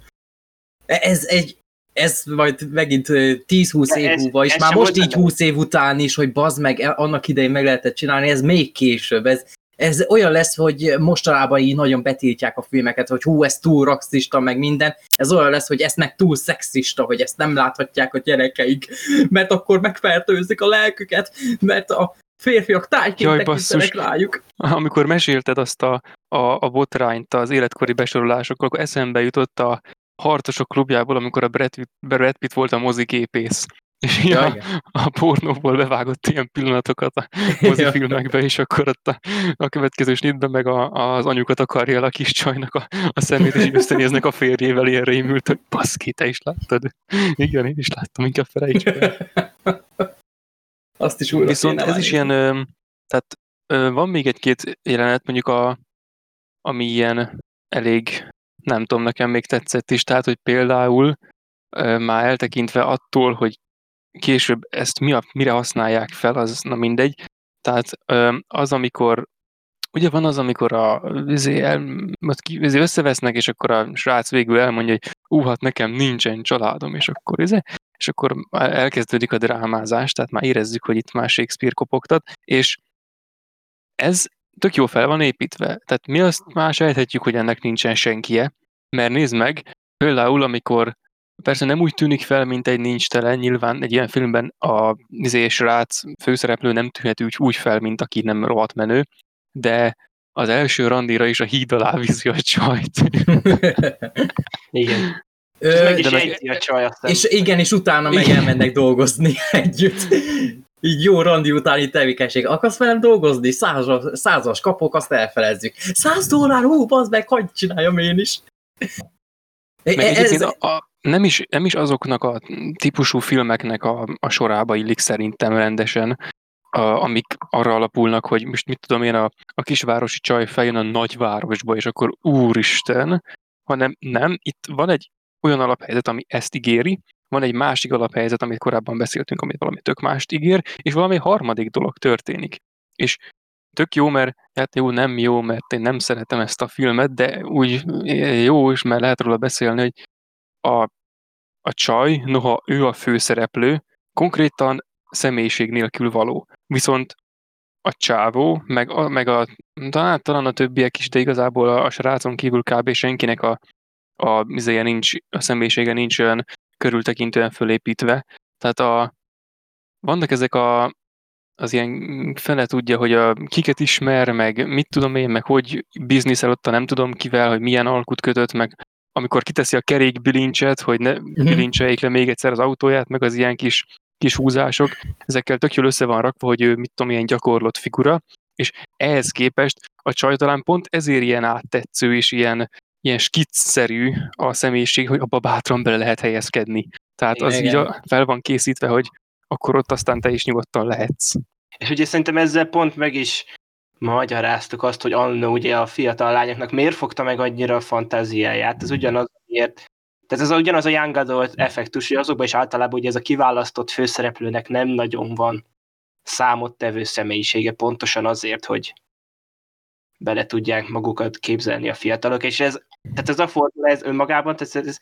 Ez egy, ez majd megint ö, 10-20 De év ez- múlva, és ez már most így benne. 20 év után is, hogy bazd meg, annak idején meg lehetett csinálni, ez még később, ez, ez olyan lesz, hogy mostanában így nagyon betiltják a filmeket, hogy hú, ez túl rasszista, meg minden. Ez olyan lesz, hogy ez meg túl szexista, hogy ezt nem láthatják a gyerekeik, mert akkor megfertőzik a lelküket, mert a férfiak tájként tekintenek rájuk. Amikor mesélted azt a, a, a botrányt az életkori besorolásokkal, akkor eszembe jutott a harcosok klubjából, amikor a Brad Pitt, Brad Pitt volt a mozigépész. És ja, a, a pornóból bevágott ilyen pillanatokat a mozifilmekbe, és akkor ott a, a következő snitben meg a, az anyukat akarja el a kis csajnak a, a szemét, és összenéznek a férjével, ilyen rémült, hogy baszki, te is láttad? Igen, én is láttam, inkább felejtsd Azt is újra Viszont ez is ilyen, tehát van még egy-két jelenet, mondjuk a, ami ilyen elég, nem tudom, nekem még tetszett is, tehát, hogy például már eltekintve attól, hogy később ezt mi a, mire használják fel, az na mindegy. Tehát az, amikor ugye van az, amikor a vizé, el, vizé összevesznek, és akkor a srác végül elmondja, hogy ú, hát nekem nincsen családom, és akkor vizé, és akkor elkezdődik a drámázás, tehát már érezzük, hogy itt már Shakespeare kopogtat, és ez tök jó fel van építve. Tehát mi azt már sejthetjük, hogy ennek nincsen senkie, mert nézd meg, például amikor Persze nem úgy tűnik fel, mint egy nincs tele, nyilván egy ilyen filmben a izés rác főszereplő nem tűnhet úgy, úgy fel, mint aki nem rohadt menő, de az első randira is a híd alá vízi a csajt. [laughs] Igen. Ö, meg is meg, a csaj aztán. És igen, és utána meg elmennek dolgozni [laughs] együtt. Így jó randi utáni tevékenység. Akarsz velem dolgozni? Százas, százas kapok, azt elfelezzük. Száz dollár, hú, bazd meg, hagyd csináljam én is. Meg ez... a, a, nem, is, nem is azoknak a típusú filmeknek a, a sorába illik szerintem rendesen, a, amik arra alapulnak, hogy most mit tudom én, a, a kisvárosi csaj feljön a nagyvárosba, és akkor úristen, hanem nem, itt van egy olyan alaphelyzet, ami ezt ígéri, van egy másik alaphelyzet, amit korábban beszéltünk, amit valami tök mást ígér, és valami harmadik dolog történik. És tök jó, mert hát jó, nem jó, mert én nem szeretem ezt a filmet, de úgy jó is, mert lehet róla beszélni, hogy a, a csaj, noha ő a főszereplő, konkrétan személyiség nélkül való. Viszont a csávó, meg a, meg a talán, talán a többiek is, de igazából a, a srácon kívül kb. senkinek a, a, a, nincs, a személyisége nincs olyan körültekintően fölépítve. Tehát a, vannak ezek a, az ilyen fele tudja, hogy a, kiket ismer, meg mit tudom én, meg hogy bizniszel ott a nem tudom kivel, hogy milyen alkut kötött, meg amikor kiteszi a kerék bilincset, hogy ne uh-huh. bilincseljék le még egyszer az autóját, meg az ilyen kis, kis húzások, ezekkel tök jól össze van rakva, hogy ő mit tudom, ilyen gyakorlott figura, és ehhez képest a csaj talán pont ezért ilyen áttetsző és ilyen, ilyen skicszerű a személyiség, hogy abba bátran bele lehet helyezkedni. Tehát az Igen. így a, fel van készítve, hogy akkor ott aztán te is nyugodtan lehetsz. És ugye szerintem ezzel pont meg is magyaráztuk azt, hogy annó ugye a fiatal lányoknak miért fogta meg annyira a fantáziáját. Ez ugyanaz, miért tehát ez ugyanaz a young adult effektus, hogy azokban is általában ugye ez a kiválasztott főszereplőnek nem nagyon van számottevő személyisége, pontosan azért, hogy bele tudják magukat képzelni a fiatalok, és ez, tehát ez a formula, ez önmagában, tehát ez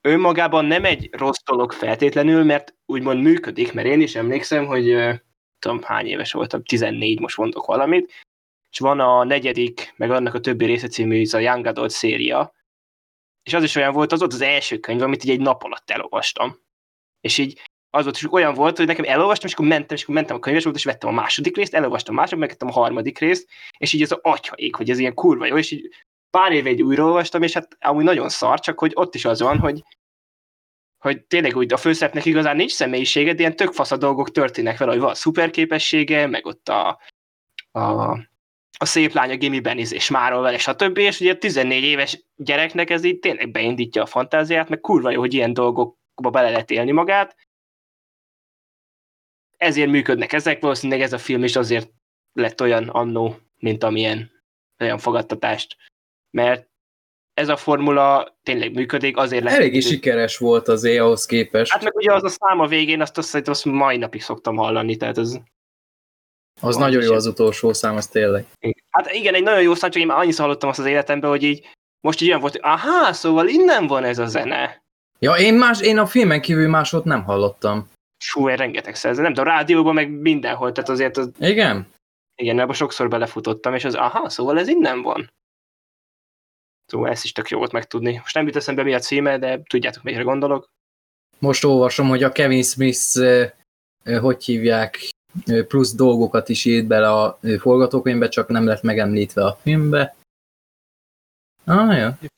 önmagában nem egy rossz dolog feltétlenül, mert úgymond működik, mert én is emlékszem, hogy tudom hány éves voltam, 14, most mondok valamit, és van a negyedik, meg annak a többi része című, ez a Young Adult széria, és az is olyan volt, az volt az első könyv, amit így egy nap alatt elolvastam. És így az volt, és olyan volt, hogy nekem elolvastam, és akkor mentem, és akkor mentem a könyves volt, és vettem a második részt, elolvastam a második, megvettem a harmadik részt, és így ez a atyaik, hogy ez ilyen kurva jó, és így pár éve egy újraolvastam, és hát amúgy nagyon szar, csak hogy ott is az van, hogy hogy tényleg úgy a főszerepnek igazán nincs személyisége, de ilyen tök fasz a dolgok történnek vele, hogy van szuperképessége, meg ott a, a, a szép lány a gimiben és márol vele, stb. És ugye a 14 éves gyereknek ez így tényleg beindítja a fantáziát, meg kurva jó, hogy ilyen dolgokba bele lehet élni magát. Ezért működnek ezek, valószínűleg ez a film is azért lett olyan annó, mint amilyen olyan fogadtatást. Mert ez a formula tényleg működik, azért lehet. Eléggé sikeres volt az ahhoz képest. Hát meg ugye az a szám a végén, azt azt, azt mai napig szoktam hallani, tehát ez... Az nagyon jó az utolsó szám, az tényleg. Hát igen, egy nagyon jó szám, csak én már annyiszor hallottam azt az életemben, hogy így most így olyan volt, hogy aha, szóval innen van ez a zene. Ja, én, más, én a filmen kívül másot nem hallottam. Fú, én rengeteg szerző, nem tudom, a rádióban meg mindenhol, tehát azért az... Igen? Igen, abban sokszor belefutottam, és az, aha, szóval ez innen van. Szóval ezt is tök jó volt megtudni. Most nem jut eszembe mi a címe, de tudjátok, melyre gondolok. Most olvasom, hogy a Kevin Smith, hogy hívják, plusz dolgokat is írt bele a forgatókönyvbe, csak nem lett megemlítve a filmbe. Ah, jó.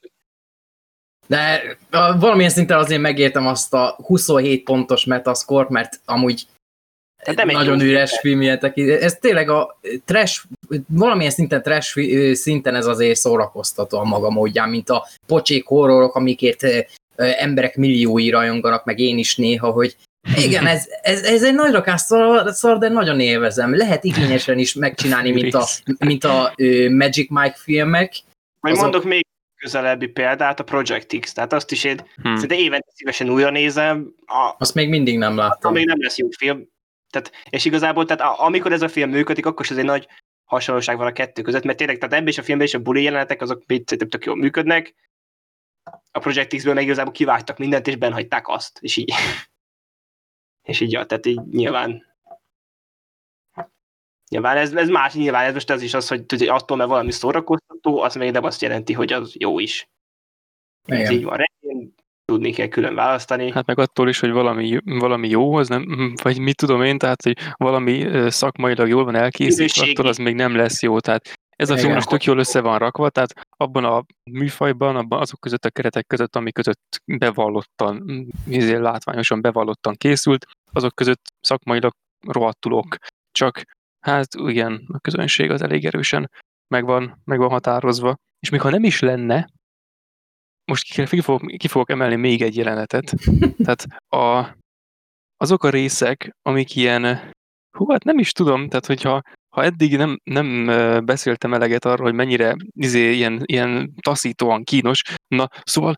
De valamilyen szinten azért megértem azt a 27 pontos metascore, mert amúgy nem egy nagyon üres film. ilyen. Ez tényleg a trash, valamilyen szinten trash szinten ez azért szórakoztató a maga módján, mint a pocsék horrorok, amikért emberek milliói rajonganak, meg én is néha, hogy igen, ez, ez, ez egy nagy rakás szar, szar, de nagyon élvezem. Lehet igényesen is megcsinálni, mint a, mint a Magic Mike filmek. Vagy azok- mondok még közelebbi példát, a Project X, tehát azt is én Hm. szinte évente szívesen újra nézem, a, Azt még mindig nem láttam. még nem lesz jó film. Tehát, és igazából, tehát amikor ez a film működik, akkor is ez egy nagy hasonlóság van a kettő között, mert tényleg, tehát ebben is a filmben is a buli jelenetek, azok szerintem tök jól működnek. A Project X-ből meg igazából kivágtak mindent, és benhagyták azt, és így. [laughs] és így, ja, tehát így nyilván Nyilván ez, ez más, nyilván ez most az is az, hogy tudod, attól, mert valami szórakoztató, az még nem azt jelenti, hogy az jó is. Ez Igen. így van tudni kell külön választani. Hát meg attól is, hogy valami, valami jó, az nem, vagy mit tudom én, tehát, hogy valami szakmailag jól van elkészítve, Minőségi. attól az még nem lesz jó. Tehát ez a film most tök jól össze van rakva, tehát abban a műfajban, abban azok között a keretek között, ami között bevallottan, mm, izé, látványosan bevallottan készült, azok között szakmailag rohadtul ok. Csak hát igen, a közönség az elég erősen meg van, meg van határozva. És még ha nem is lenne, most ki, fogok, ki fogok emelni még egy jelenetet. [laughs] Tehát a, azok a részek, amik ilyen, hú, hát nem is tudom, tehát hogyha ha eddig nem, nem beszéltem eleget arról, hogy mennyire izé, ilyen, ilyen taszítóan kínos, na szóval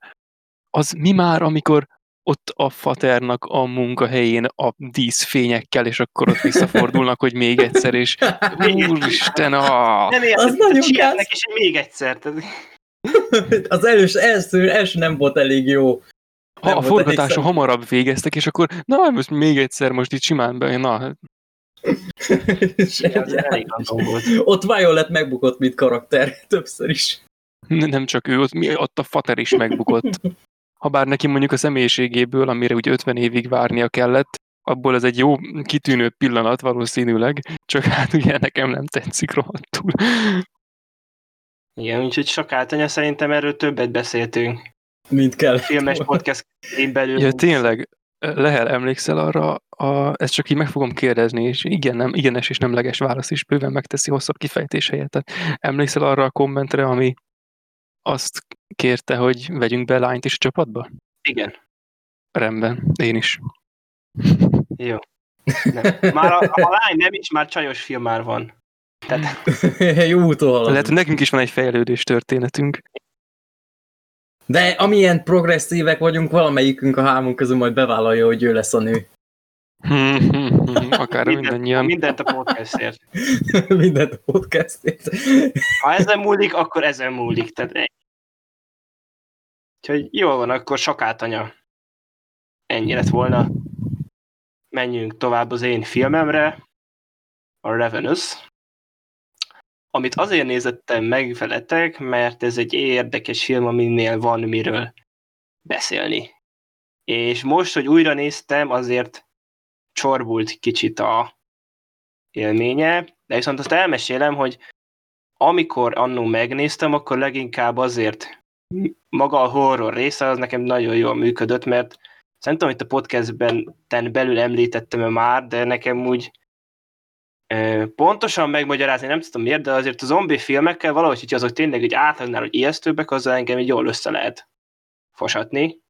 az mi már, amikor ott a faternak a munkahelyén a díszfényekkel, és akkor ott visszafordulnak, hogy még egyszer, és [laughs] úristen, ah! Nem értem, Az nagyon csinálnak, és még egyszer. Tehát, Az elős, első, első nem volt elég jó. Ha Nem a szem- hamarabb végeztek, és akkor na, most még egyszer, most itt simán be, na. [laughs] Ott Violet megbukott, mint karakter, [laughs] többször is. nem csak ő, ott, mi- ott a fater is megbukott. Habár neki mondjuk a személyiségéből, amire úgy 50 évig várnia kellett, abból ez egy jó, kitűnő pillanat valószínűleg, csak hát ugye nekem nem tetszik rohadtul. Igen, úgyhogy sakáltanya szerintem erről többet beszéltünk. Mint kell. Filmes podcast belül. Ja, tényleg, Lehel, emlékszel arra, a, ezt csak így meg fogom kérdezni, és igen, nem, igenes és nemleges válasz is bőven megteszi hosszabb kifejtés helyett. Tehát emlékszel arra a kommentre, ami azt kérte, hogy vegyünk be lányt is a csapatba? Igen. Rendben, én is. Jó. Nem. Már a, a lány nem is, már csajos film már van. Tehát [laughs] jó úton. Lehet, hogy nekünk is van egy fejlődés történetünk. De amilyen progresszívek vagyunk, valamelyikünk a hármunk közül majd bevállalja, hogy ő lesz a nő. [laughs] Akár mindannyian. mindent a podcastért. [laughs] Mindent a podcastért. Ha ezen múlik, akkor ezen múlik. Tehát. Úgyhogy jól van, akkor sakátanya. Ennyi lett volna. Menjünk tovább az én filmemre, a Revenus, amit azért nézettem meg veletek, mert ez egy érdekes film, aminél van miről beszélni. És most, hogy újra néztem, azért csorbult kicsit a élménye, de viszont azt elmesélem, hogy amikor annó megnéztem, akkor leginkább azért maga a horror része az nekem nagyon jól működött, mert szerintem, hogy a podcastben ten belül említettem -e már, de nekem úgy pontosan megmagyarázni nem tudom miért, de azért a zombi filmekkel valahogy, hogy azok tényleg egy átlagnál, hogy ijesztőbbek, azzal engem így jól össze lehet fosatni.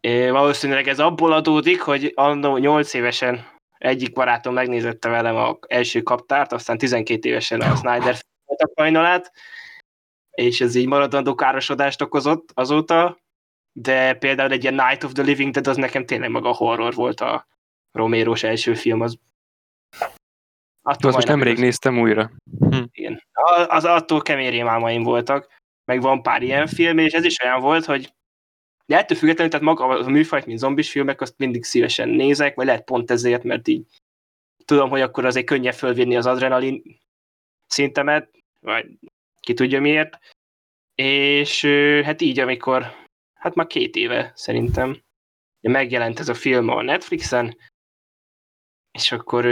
É, valószínűleg ez abból adódik, hogy annó 8 évesen egyik barátom megnézette velem a első kaptárt, aztán 12 évesen a Snyder a hajnalát, és ez így maradandó károsodást okozott azóta, de például egy ilyen Night of the Living Dead az nekem tényleg maga horror volt a Romero-s első film, az Azt most nemrég néztem újra. igen. Az attól kemény rémálmaim voltak, meg van pár ilyen film, és ez is olyan volt, hogy de ettől függetlenül, tehát maga a műfajt, mint zombis filmek, azt mindig szívesen nézek, vagy lehet pont ezért, mert így tudom, hogy akkor azért könnyebb fölvinni az adrenalin szintemet, vagy ki tudja miért. És hát így, amikor, hát már két éve szerintem, megjelent ez a film a Netflixen, és akkor,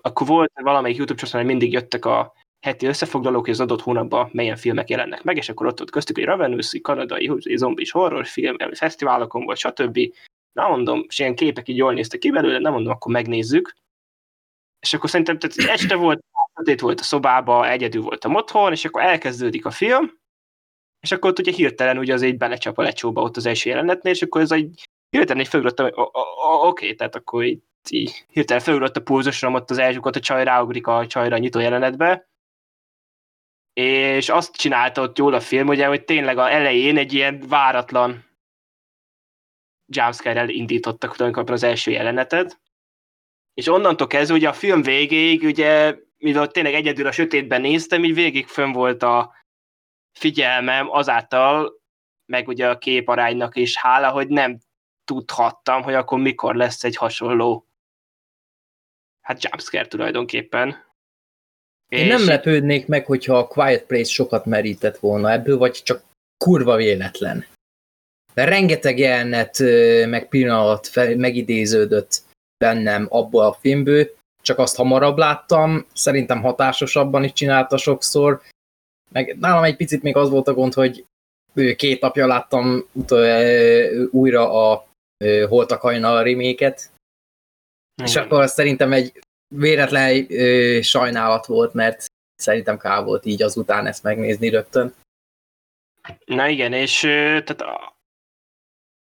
akkor volt valamelyik YouTube csatornán, mindig jöttek a heti összefoglalók, hogy az adott hónapban milyen filmek jelennek meg, és akkor ott, ott köztük egy Ravenous, kanadai zombis horrorfilm, fesztiválokon volt, stb. Na mondom, és ilyen képek így jól néztek ki belőle, nem mondom, akkor megnézzük. És akkor szerintem tehát este volt, sötét volt a szobába, egyedül voltam otthon, és akkor elkezdődik a film, és akkor ott ugye hirtelen ugye az egy belecsap a lecsóba ott az első jelenetnél, és akkor ez egy hirtelen egy fölugrottam, hogy oké, tehát akkor így, így hirtelen fölugrott a pulzusom, ott az első, ott a csaj ráugrik a csajra a nyitó jelenetbe, és azt csinálta ott jól a film, ugye, hogy tényleg a elején egy ilyen váratlan jumpscare-rel indítottak tulajdonképpen az első jelenetet, és onnantól kezdve ugye a film végéig, ugye, mivel tényleg egyedül a sötétben néztem, így végig fönn volt a figyelmem azáltal, meg ugye a képaránynak is hála, hogy nem tudhattam, hogy akkor mikor lesz egy hasonló hát jumpscare tulajdonképpen. Én nem lepődnék meg, hogyha a Quiet Place sokat merített volna ebből, vagy csak kurva véletlen. De rengeteg jelenet, meg pillanat megidéződött bennem abból a filmből, csak azt hamarabb láttam, szerintem hatásosabban is csinálta sokszor, meg nálam egy picit még az volt a gond, hogy két napja láttam újra a Holtak hajnal reméket, és akkor szerintem egy véletlen ö, sajnálat volt, mert szerintem kár volt így azután ezt megnézni rögtön. Na igen, és tehát a,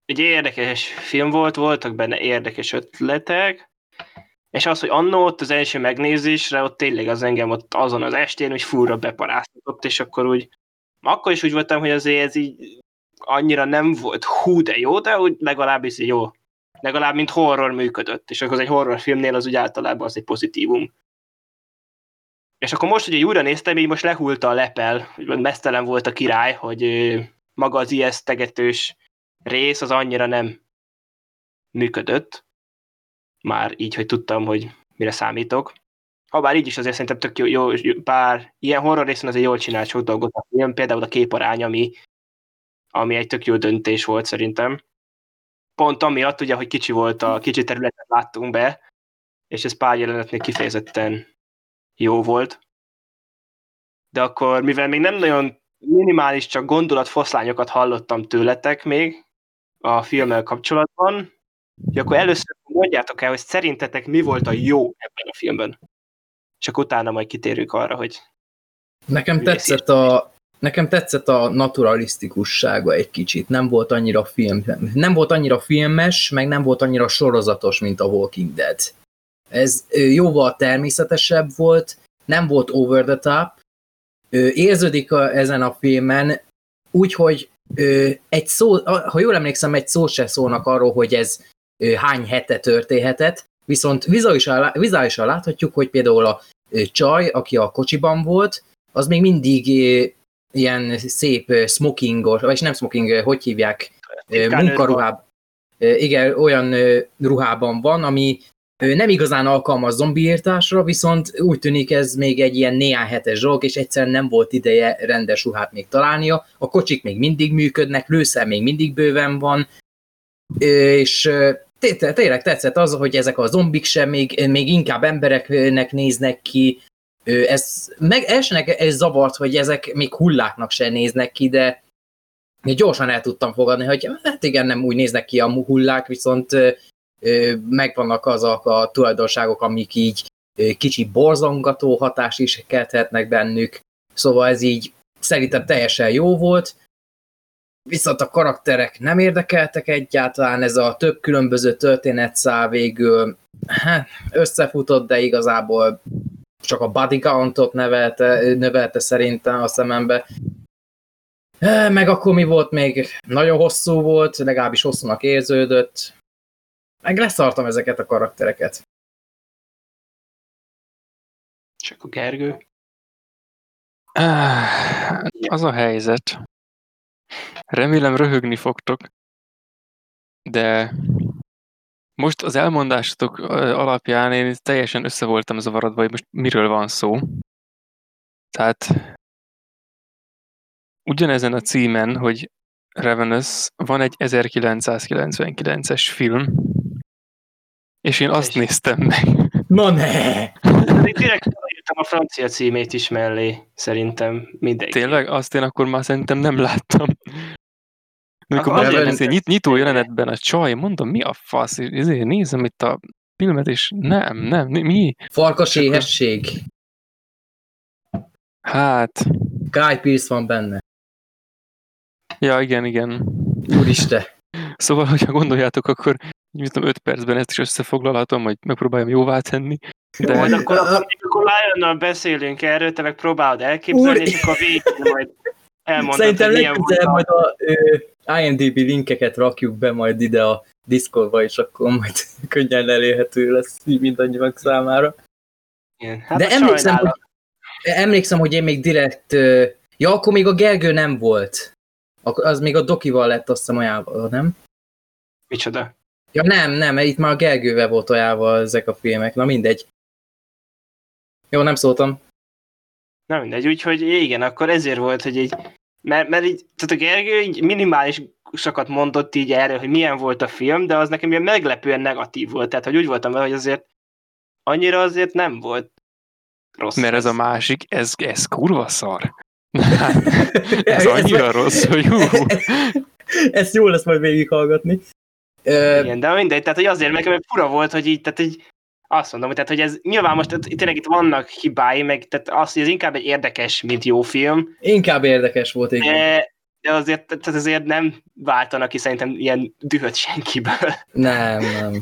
egy érdekes film volt, voltak benne érdekes ötletek, és az, hogy annó ott az első megnézésre, ott tényleg az engem ott azon az estén, hogy fúra beparáztatott, és akkor úgy, akkor is úgy voltam, hogy azért ez így annyira nem volt hú de jó, de úgy legalábbis jó legalább mint horror működött, és akkor az egy horrorfilmnél az úgy általában az egy pozitívum. És akkor most, hogy újra néztem, így most lehulta a lepel, hogy mesztelen volt a király, hogy maga az ijesztegetős rész az annyira nem működött. Már így, hogy tudtam, hogy mire számítok. Habár így is azért szerintem tök jó, jó bár ilyen horror részen azért jól csinált sok dolgot a például a képarány, ami, ami egy tök jó döntés volt szerintem pont amiatt, ugye, hogy kicsi volt a kicsi területet láttunk be, és ez pár jelenetnél kifejezetten jó volt. De akkor, mivel még nem nagyon minimális, csak gondolatfoszlányokat hallottam tőletek még a filmmel kapcsolatban, hogy akkor először mondjátok el, hogy szerintetek mi volt a jó ebben a filmben. Csak utána majd kitérünk arra, hogy... Nekem tetszett a, nekem tetszett a naturalisztikussága egy kicsit. Nem volt annyira film, nem volt annyira filmes, meg nem volt annyira sorozatos, mint a Walking Dead. Ez jóval természetesebb volt, nem volt over the top, érződik a, ezen a filmen, úgyhogy egy szó, ha jól emlékszem, egy szó se szólnak arról, hogy ez hány hete történhetett, viszont vizuálisan, vizuálisan láthatjuk, hogy például a csaj, aki a kocsiban volt, az még mindig ilyen szép smokingos, vagy nem smoking, hogy hívják, munkaruhában. Igen, olyan ruhában van, ami nem igazán alkalmas zombiírtásra, viszont úgy tűnik ez még egy ilyen néhány hetes dolog, és egyszerűen nem volt ideje rendes ruhát még találnia. A kocsik még mindig működnek, lőszer még mindig bőven van, és tényleg tetszett az, hogy ezek a zombik sem még, még inkább embereknek néznek ki, ez, meg elsőnek ez zavart, hogy ezek még hulláknak se néznek ki, de még gyorsan el tudtam fogadni, hogy hát igen, nem úgy néznek ki a hullák, viszont megvannak azok a tulajdonságok, amik így kicsi borzongató hatás is kelthetnek bennük, szóval ez így szerintem teljesen jó volt, viszont a karakterek nem érdekeltek egyáltalán, ez a több különböző történetszál végül hát, összefutott, de igazából csak a body countot nevelte, növelte szerintem a szemembe. Meg akkor mi volt még? Nagyon hosszú volt, legalábbis hosszúnak érződött. Meg leszartam ezeket a karaktereket. Csak a Gergő. Az a helyzet. Remélem röhögni fogtok, de Most az elmondásatok ö, alapján én teljesen össze voltam zavarodva, hogy most miről van szó. Tehát ugyanezen a címen, hogy Revenus, van egy 1999-es film, és én azt néztem meg. Na ne! Itt direkt írtam a francia címét is mellé, szerintem mindenki. Tényleg? Azt én akkor már szerintem nem láttam. Amikor azért hogy nyit, nyitó jelenetben a csaj, mondom, mi a fasz, és ezért nézem itt a filmet, és nem, nem, mi-? Farkas éhesség. Hát, Guy Pearce van benne. ja, igen, igen. Úristen. [laughs] Szóval, hogyha gondoljátok, akkor mit tudom, öt percben ezt is összefoglalhatom, hogy megpróbáljam jóvá tenni. De Majd akkor, akkor, Lionnal beszélünk erről, te meg próbálod elképzelni, Úr- és akkor végig majd elmondod, Szerintem hogy milyen legközelebb volt majd a ö, IMDB linkeket rakjuk be majd ide a Discordba, és akkor majd [laughs] könnyen elérhető lesz így mindannyiunk számára. Igen. Hát De emlékszem, hogy, emlékszem, hogy én még direkt... Ja, akkor még a Gergő nem volt. Az még a Dokival lett azt hiszem ajánlva, nem? Micsoda? Ja nem, nem, itt már a Gergővel volt ajánlva ezek a filmek, na mindegy. Jó, nem szóltam. Na mindegy, úgyhogy igen, akkor ezért volt, hogy így, mert, mert így, tehát a Gergő így minimális sokat mondott így erről, hogy milyen volt a film, de az nekem ilyen meglepően negatív volt, tehát hogy úgy voltam vele, hogy azért annyira azért nem volt rossz. mert ez a másik, ez, ez kurva szar. [laughs] Ez Ez- annyira rossz, hogy hú. Ezt jó lesz majd végighallgatni. Igen, de mindegy, tehát hogy azért nekem egy fura volt, hogy így, tehát így azt mondom, hogy, tehát, hogy ez nyilván most tehát, tényleg itt vannak hibái, meg tehát az, hogy ez inkább egy érdekes, mint jó film, inkább érdekes volt, igen. de, de azért, tehát azért nem váltanak ki szerintem ilyen dühöt senkiből. Nem, nem. [laughs]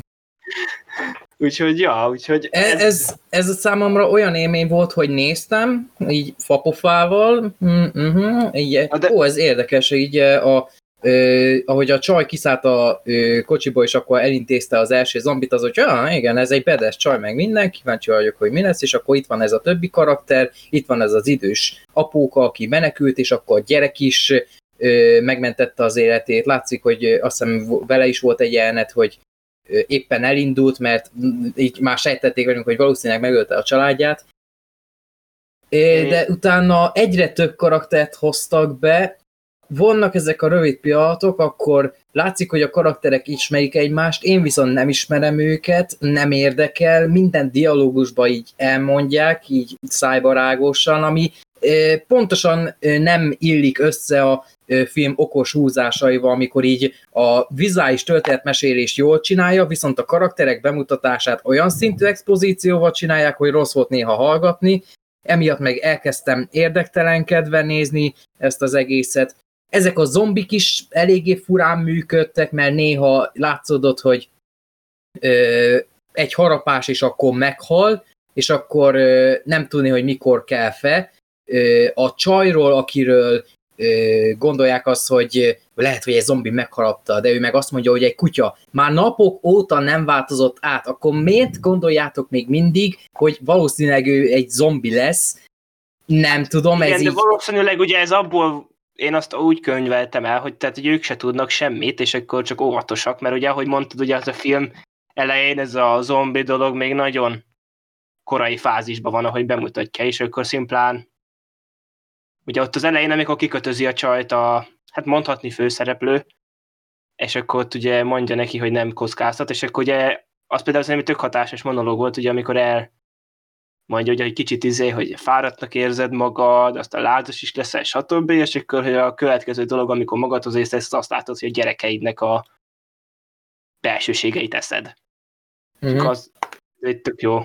Úgyhogy, ja, úgyhogy... Ez, ez, ez a számomra olyan élmény volt, hogy néztem, így fapofával, mm, uh-huh, így, de- ó, ez érdekes, így eh, a, ö, ahogy a csaj kiszállt a ö, kocsiból, és akkor elintézte az első zombit, az, hogy ja, igen, ez egy bedes csaj, meg minden, kíváncsi vagyok, hogy mi lesz, és akkor itt van ez a többi karakter, itt van ez az idős apóka, aki menekült, és akkor a gyerek is ö, megmentette az életét. Látszik, hogy ö, azt hiszem vele is volt egy jelenet, hogy ö, éppen elindult, mert így már sejtették velünk, hogy valószínűleg megölte a családját. Ö, De utána egyre több karaktert hoztak be, vannak ezek a rövid pillanatok, akkor látszik, hogy a karakterek ismerik egymást, én viszont nem ismerem őket, nem érdekel, minden dialógusban így elmondják, így szájbarágosan, ami pontosan nem illik össze a film okos húzásaival, amikor így a vizuális történetmesélést jól csinálja, viszont a karakterek bemutatását olyan szintű expozícióval csinálják, hogy rossz volt néha hallgatni, emiatt meg elkezdtem érdektelenkedve nézni ezt az egészet. Ezek a zombik is eléggé furán működtek, mert néha látszódott, hogy ö, egy harapás, és akkor meghal, és akkor ö, nem tudni, hogy mikor kell fel. Ö, a csajról, akiről ö, gondolják azt, hogy lehet, hogy egy zombi megharapta, de ő meg azt mondja, hogy egy kutya már napok óta nem változott át, akkor miért gondoljátok még mindig, hogy valószínűleg ő egy zombi lesz? Nem tudom, Igen, ez de így... valószínűleg ugye ez abból én azt úgy könyveltem el, hogy, tehát, hogy ők se tudnak semmit, és akkor csak óvatosak, mert ugye, ahogy mondtad, ugye az a film elején ez a zombi dolog még nagyon korai fázisban van, ahogy bemutatja, és akkor szimplán ugye ott az elején, amikor kikötözi a csajt a, hát mondhatni főszereplő, és akkor ott ugye mondja neki, hogy nem kockáztat, és akkor ugye az például szerintem tök hatásos monológ volt, ugye, amikor el mondja, hogy egy kicsit izé, hogy fáradtnak érzed magad, aztán lázas is leszel, stb. És akkor hogy a következő dolog, amikor magadhoz észrevesz, azt látod, hogy a gyerekeidnek a belsőségeit eszed. Mhm. Uh-huh. Az egy tök jó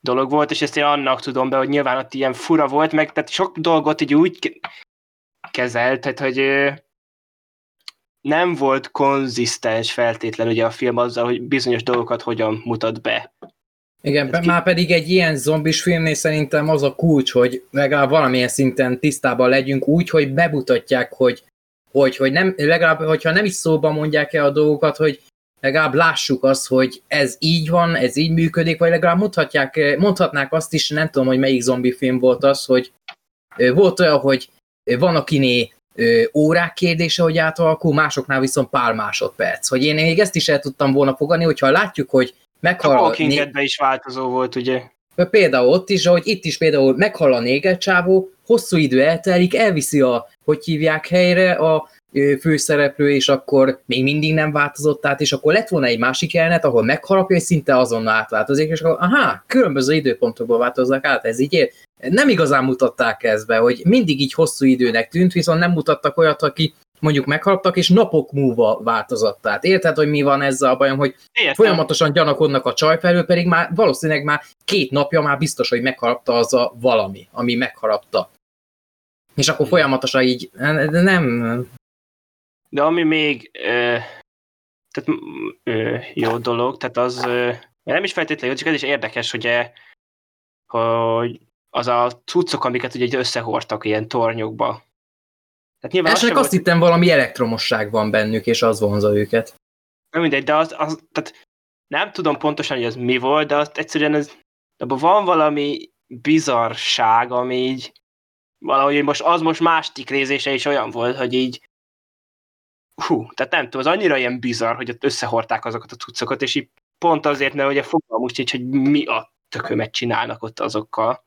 dolog volt, és ezt én annak tudom be, hogy nyilván ott ilyen fura volt, meg tehát sok dolgot így úgy ke- kezelt, tehát hogy nem volt konzisztens feltétlen ugye a film azzal, hogy bizonyos dolgokat hogyan mutat be. Igen, pe- ki- már pedig egy ilyen zombis filmnél szerintem az a kulcs, hogy legalább valamilyen szinten tisztában legyünk úgy, hogy bemutatják, hogy, hogy, hogy nem, legalább, hogyha nem is szóban mondják el a dolgokat, hogy legalább lássuk azt, hogy ez így van, ez így működik, vagy legalább mondhatják, mondhatnák azt is, nem tudom, hogy melyik zombi film volt az, hogy volt olyan, hogy van akiné órák kérdése, hogy átalakul, másoknál viszont pár másodperc. Hogy én még ezt is el tudtam volna fogadni, hogyha látjuk, hogy meghal... A Walking Deadben is változó volt, ugye? Például ott is, ahogy itt is például meghal a néger csávó, hosszú idő eltelik, elviszi a, hogy hívják helyre a főszereplő, és akkor még mindig nem változott át, és akkor lett volna egy másik jelenet, ahol megharapja, és szinte azonnal átváltozik, és akkor aha, különböző időpontokban változnak át, ez így ér. Nem igazán mutatták ezt be, hogy mindig így hosszú időnek tűnt, viszont nem mutattak olyat, aki mondjuk meghaltak, és napok múlva változott át. Érted, hogy mi van ezzel a bajom, hogy Értem. folyamatosan gyanakodnak a csaj felől, pedig már valószínűleg már két napja már biztos, hogy megharapta az a valami, ami megharapta. És akkor folyamatosan így, nem, De ami még ö, tehát, ö, jó dolog, tehát az ö, nem is feltétlenül jó, csak ez is érdekes, ugye, hogy az a cuccok, amiket ugye így összehordtak ilyen tornyokba. Tehát nyilván az Elsőnek volt, azt hittem valami elektromosság van bennük, és az vonza őket. nem mindegy, de az, az, tehát nem tudom pontosan, hogy az mi volt, de azt egyszerűen ez, abban van valami bizarság, ami így valahogy most az most másik részése is olyan volt, hogy így hú, tehát nem tudom, az annyira ilyen bizarr, hogy ott összehordták azokat a cuccokat, és így pont azért, mert ugye fogalmam úgy, hogy mi a tökömet csinálnak ott azokkal.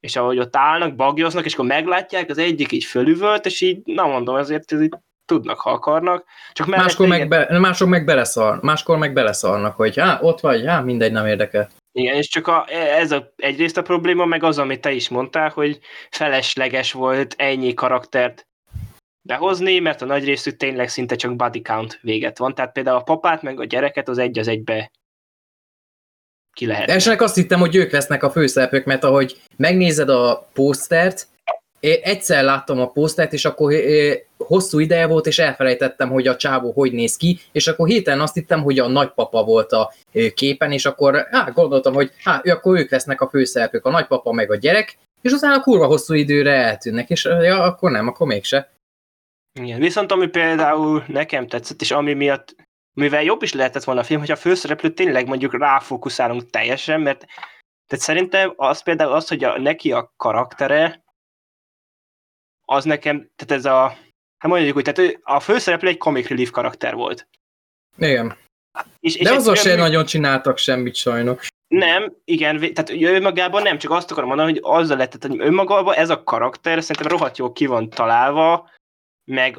És ahogy ott állnak, bagyoznak, és akkor meglátják, az egyik így fölüvölt, és így, na mondom, ezért ez így tudnak, ha akarnak. Csak Máskor meg, be, mások meg beleszar, máskor meg beleszarnak, hogy hát ott vagy, hát mindegy, nem érdekel. Igen, és csak a, ez a, egyrészt a probléma, meg az, amit te is mondtál, hogy felesleges volt ennyi karaktert behozni, mert a nagy részük tényleg szinte csak body count véget van. Tehát például a papát, meg a gyereket az egy az egybe ki lehet. Elsőnek azt hittem, hogy ők lesznek a főszereplők, mert ahogy megnézed a posztert, én egyszer láttam a posztert, és akkor hosszú ideje volt, és elfelejtettem, hogy a csávó hogy néz ki, és akkor hirtelen azt hittem, hogy a nagypapa volt a képen, és akkor hát, gondoltam, hogy ő, akkor ők lesznek a főszereplők, a nagypapa meg a gyerek, és utána kurva hosszú időre eltűnnek, és ja, akkor nem, akkor mégse. Igen. Viszont ami például nekem tetszett, és ami miatt, mivel jobb is lehetett volna a film, hogy a főszereplő tényleg mondjuk ráfókuszálunk teljesen, mert tehát szerintem az például az, hogy a, neki a karaktere, az nekem, tehát ez a, hát mondjuk úgy, tehát ő- a főszereplő egy comic relief karakter volt. Igen. És, és De azzal egyszerűen se mű- nagyon csináltak semmit sajnos. Nem, igen, tehát ő önmagában nem, csak azt akarom mondani, hogy azzal lett, tehát önmagában ez a karakter szerintem rohadt jól ki van találva, meg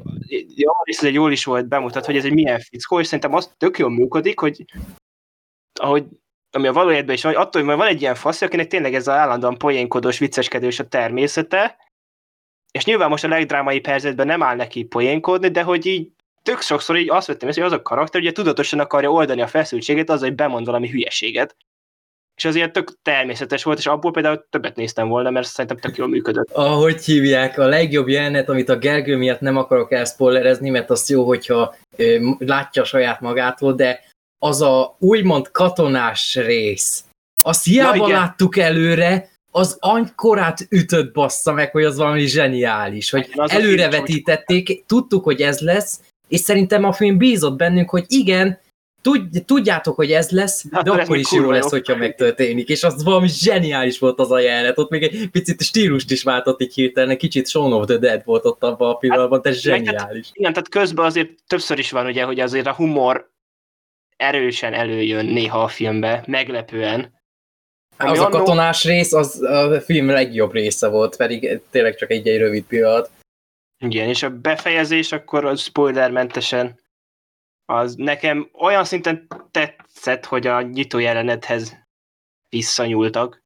jó, és ez egy jól is volt bemutat, hogy ez egy milyen fickó, és szerintem az tök jól működik, hogy ahogy ami a valójában is van, attól, hogy van egy ilyen fasz, akinek tényleg ez az állandóan poénkodós, vicceskedős a természete, és nyilván most a legdrámai percetben nem áll neki poénkodni, de hogy így tök sokszor így azt vettem észre, hogy az a karakter ugye tudatosan akarja oldani a feszültséget azzal, hogy bemond valami hülyeséget. És azért tök természetes volt, és abból például többet néztem volna, mert szerintem tök jól működött. ahogy hívják, a legjobb jelenet, amit a Gergő miatt nem akarok elszpoilerezni, mert az jó, hogyha ö, látja saját magától, de az a úgymond katonás rész, azt hiába igen. láttuk előre, az anykorát ütött bassza meg, hogy az valami zseniális, hogy Az előrevetítették, tudtuk, hogy ez lesz, és szerintem a film bízott bennünk, hogy igen, tud, tudjátok, hogy ez lesz, de Hát, ez akkor is jó lesz, jó. hogyha megtörténik, és az valami zseniális volt az a jelenet, ott még egy picit stílust is váltott így hirtelen, egy kicsit Shaun of the Dead volt ott abban a pillanatban, de tehát- zseniális. Igen, tehát közben azért többször is van ugye, hogy azért a humor erősen előjön néha a filmbe, meglepően. Ami Az a katonás rész, az a film legjobb része volt, pedig tényleg csak egy, egy rövid pillanat. Igen, és a befejezés akkor spoilermentesen az nekem olyan szinten tetszett, hogy a nyitó jelenethez visszanyúltak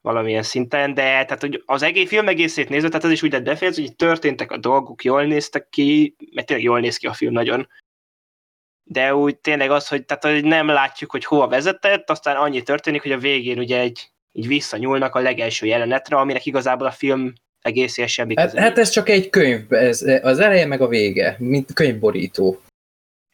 valamilyen szinten, de tehát hogy az egész film egészét nézve, tehát az is úgy lett befejezve, hogy történtek a dolgok, jól néztek ki, mert tényleg jól néz ki a film nagyon. De úgy tényleg az, hogy, tehát, hogy nem látjuk, hogy hova vezetett, aztán annyi történik, hogy a végén ugye egy, így visszanyúlnak a legelső jelenetre, aminek igazából a film egészéhez semmi Hát, hát ez csak egy könyv, ez, az eleje meg a vége, mint könyvborító.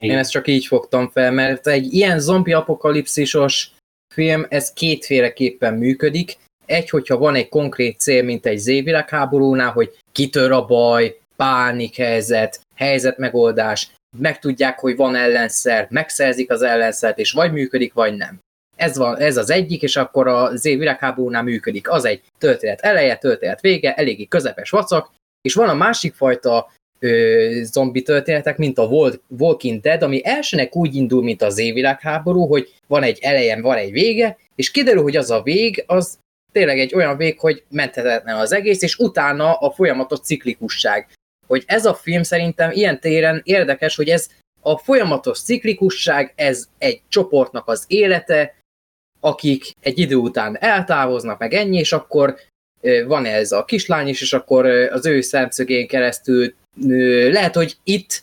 Én Igen. ezt csak így fogtam fel, mert egy ilyen zombi apokalipszisos film, ez kétféleképpen működik. Egy, hogyha van egy konkrét cél, mint egy zévilágháborúnál, hogy kitör a baj, pánikhelyzet, helyzetmegoldás, megtudják, hogy van ellenszer, megszerzik az ellenszert, és vagy működik, vagy nem. Ez, van, ez az egyik, és akkor a Z világháborúnál működik. Az egy történet eleje, történet vége, eléggé közepes vacak, és van a másik fajta ö, zombi történetek, mint a Walking Dead, ami elsőnek úgy indul, mint az évvilágháború, hogy van egy elejem, van egy vége, és kiderül, hogy az a vég, az tényleg egy olyan vég, hogy menthetetlen az egész, és utána a folyamatos ciklikusság. Hogy ez a film szerintem ilyen téren érdekes, hogy ez a folyamatos ciklikusság, ez egy csoportnak az élete, akik egy idő után eltávoznak, meg ennyi, és akkor van ez a kislány is, és akkor az ő szemszögén keresztül lehet, hogy itt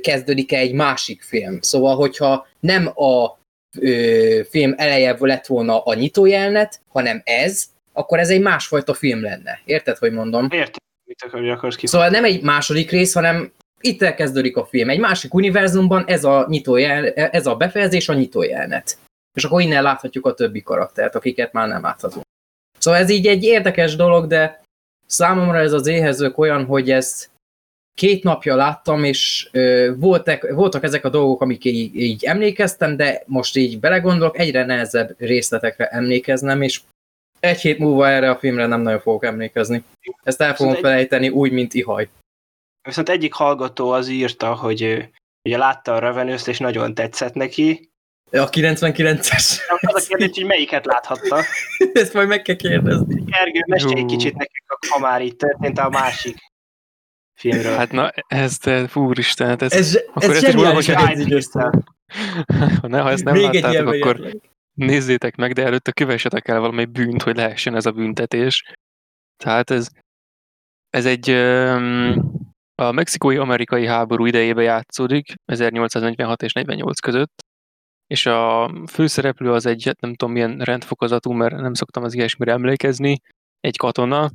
kezdődik egy másik film. Szóval, hogyha nem a film eleje lett volna a nyitójelnet, hanem ez, akkor ez egy másfajta film lenne. Érted, hogy mondom? Értem, mit akar, akarsz ki. Szóval nem egy második rész, hanem itt elkezdődik a film. Egy másik univerzumban ez a, nyitójel, ez a befejezés a nyitójelnet. És akkor innen láthatjuk a többi karaktert, akiket már nem láthatunk. Szóval ez így egy érdekes dolog, de számomra ez az éhezők olyan, hogy ezt két napja láttam, és ö, voltak, voltak ezek a dolgok, amik így, így emlékeztem, de most így belegondolok, egyre nehezebb részletekre emlékeznem, és egy hét múlva erre a filmre nem nagyon fogok emlékezni. Ezt el fogom felejteni úgy, mint ihaj. Viszont egyik hallgató az írta, hogy ugye látta a revenue és nagyon tetszett neki. A 99-es. Az a kérdés, hogy melyiket láthatta. [laughs] Ezt majd meg kell kérdezni. Ergő, mesélj egy kicsit nekünk, ha már itt történt a másik filmről. Hát na, ez, de úristen, hát ez, ez, akkor ez zseniális [laughs] Ne, ha ezt nem Még láttátok, akkor nézzétek meg, de előtte kövessetek el valami bűnt, hogy lehessen ez a büntetés. Tehát ez, ez egy a mexikói-amerikai háború idejébe játszódik, 1846 és 48 között, és a főszereplő az egy, nem tudom milyen rendfokozatú, mert nem szoktam az ilyesmire emlékezni, egy katona,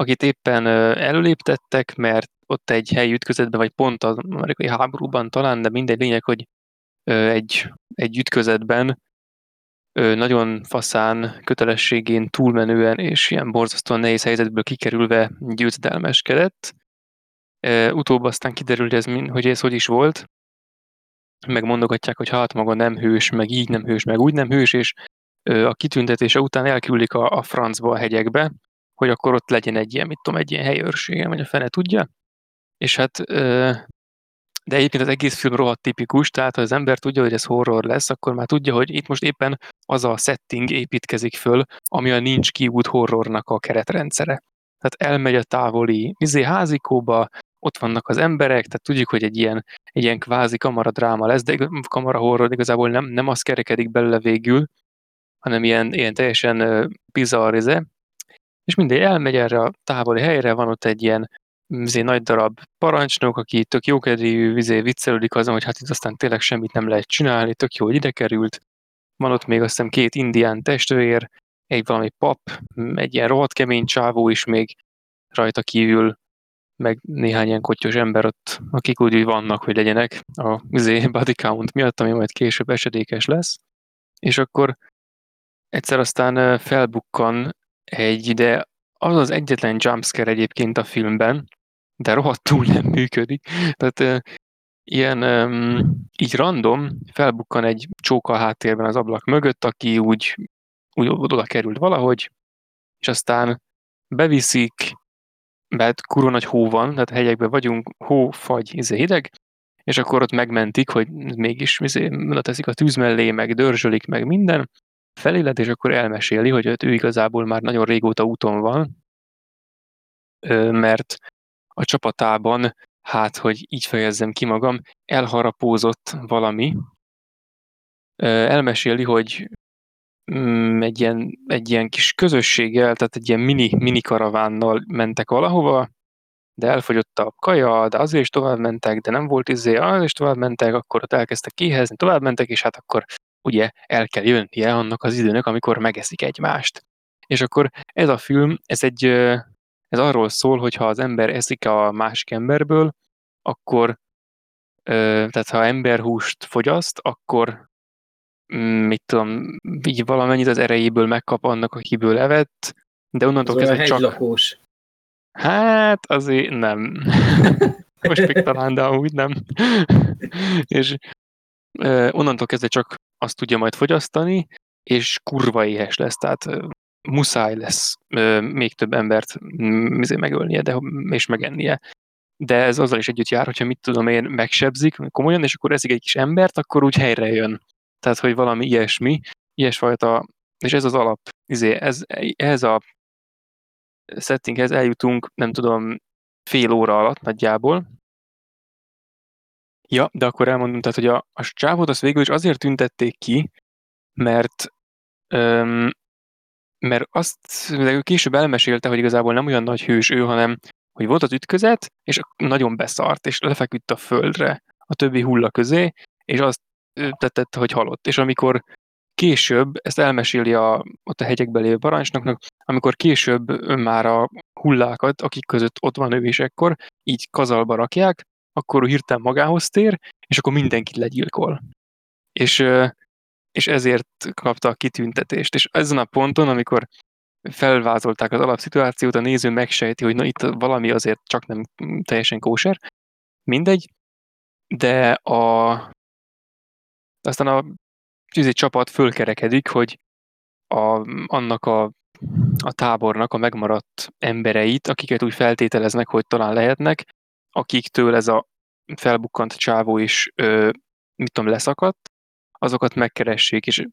akit éppen előléptettek, mert ott egy helyi ütközetben, vagy pont az amerikai háborúban talán, de mindegy lényeg, hogy egy, egy ütközetben nagyon faszán kötelességén túlmenően és ilyen borzasztóan nehéz helyzetből kikerülve győzedelmeskedett. Utóbb aztán kiderül, hogy ez, hogy ez hogy is volt, meg mondogatják, hogy hát maga nem hős, meg így nem hős, meg úgy nem hős, és a kitüntetése után elküldik a, a francba a hegyekbe, hogy akkor ott legyen egy ilyen, mit tudom, egy ilyen helyőrsége, vagy a fene tudja. És hát, de egyébként az egész film rohadt tipikus, tehát ha az ember tudja, hogy ez horror lesz, akkor már tudja, hogy itt most éppen az a setting építkezik föl, ami a nincs kiút horrornak a keretrendszere. Tehát elmegy a távoli izé, házikóba, ott vannak az emberek, tehát tudjuk, hogy egy ilyen, egy ilyen kvázi kamaradráma lesz, de kamara horror igazából nem, nem az kerekedik belőle végül, hanem ilyen, ilyen teljesen bizarr, izé, és mindegy elmegy erre a távoli helyre, van ott egy ilyen vizé, nagy darab parancsnok, aki tök jókedvű, vizé viccelődik azon, hogy hát itt aztán tényleg semmit nem lehet csinálni, tök jó, hogy ide került. Van ott még azt hiszem két indián testvér, egy valami pap, egy ilyen rohadt kemény csávó is még rajta kívül, meg néhány ilyen kotyos ember ott, akik úgy vannak, hogy legyenek a vizé, [laughs] body count miatt, ami majd később esedékes lesz. És akkor egyszer aztán felbukkan egy, de az az egyetlen jumpscare egyébként a filmben, de rohadtul nem működik. Tehát uh, ilyen um, így random felbukkan egy csóka háttérben az ablak mögött, aki úgy, úgy oda került valahogy, és aztán beviszik, mert kurva nagy hó van, tehát hegyekben vagyunk, hó, fagy, izé hideg, és akkor ott megmentik, hogy mégis izé, teszik a tűz mellé, meg dörzsölik, meg minden, feléled, és akkor elmeséli, hogy ő igazából már nagyon régóta úton van, mert a csapatában, hát, hogy így fejezzem ki magam, elharapózott valami. Elmeséli, hogy mm, egy ilyen, egy ilyen kis közösséggel, tehát egy ilyen mini, mini karavánnal mentek valahova, de elfogyott a kaja, de azért is tovább mentek, de nem volt izé, is tovább mentek, akkor ott elkezdtek kihezni, tovább mentek, és hát akkor ugye el kell jönnie annak az időnek, amikor megeszik egymást. És akkor ez a film, ez egy, ez arról szól, hogy ha az ember eszik a másik emberből, akkor, tehát ha emberhúst fogyaszt, akkor mm, mit tudom, így valamennyit az erejéből megkap annak, akiből evett, de onnantól kezdve csak... Lakós. Hát azért nem. [laughs] Most még talán, de amúgy nem. [laughs] és onnantól kezdve csak azt tudja majd fogyasztani, és kurva éhes lesz, tehát muszáj lesz még több embert mm, izé megölnie de, és megennie. De ez azzal is együtt jár, hogyha mit tudom én, megsebzik komolyan, és akkor eszik egy kis embert, akkor úgy helyre jön. Tehát, hogy valami ilyesmi, ilyesfajta, és ez az alap, izé, ez, ez a settinghez eljutunk, nem tudom, fél óra alatt nagyjából. Ja, de akkor elmondom, tehát, hogy a, a csávót azt végül is azért tüntették ki, mert öm, mert azt ő később elmesélte, hogy igazából nem olyan nagy hős ő, hanem hogy volt az ütközet, és nagyon beszart, és lefeküdt a földre a többi hulla közé, és azt tetett, hogy halott. És amikor később, ezt elmeséli a, ott a hegyekben lévő parancsnoknak, amikor később már a hullákat, akik között ott van ő is ekkor, így kazalba rakják, akkor ő hirtelen magához tér, és akkor mindenkit legyilkol. És, és ezért kapta a kitüntetést. És ezen a ponton, amikor felvázolták az alapszituációt, a néző megsejti, hogy na itt valami azért csak nem teljesen kóser, mindegy, de a aztán a tűzi csapat fölkerekedik, hogy a, annak a, a tábornak a megmaradt embereit, akiket úgy feltételeznek, hogy talán lehetnek, akiktől ez a felbukkant csávó is, ö, mit tudom, leszakadt, azokat megkeressék, és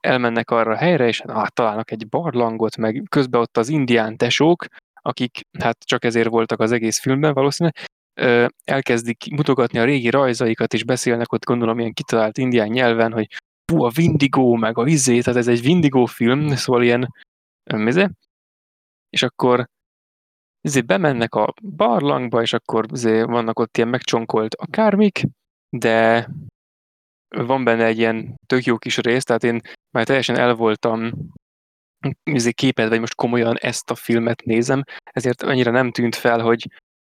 elmennek arra a helyre, és hát találnak egy barlangot, meg közben ott az indián tesók, akik hát csak ezért voltak az egész filmben valószínűleg, elkezdik mutogatni a régi rajzaikat, és beszélnek ott gondolom ilyen kitalált indián nyelven, hogy fú, a Vindigo, meg a vizé, tehát ez egy Vindigo film, szóval ilyen, mizé? És akkor izé bemennek a barlangba, és akkor izé vannak ott ilyen megcsonkolt akármik, de van benne egy ilyen tök jó kis rész, tehát én már teljesen el voltam izé képed, vagy most komolyan ezt a filmet nézem, ezért annyira nem tűnt fel, hogy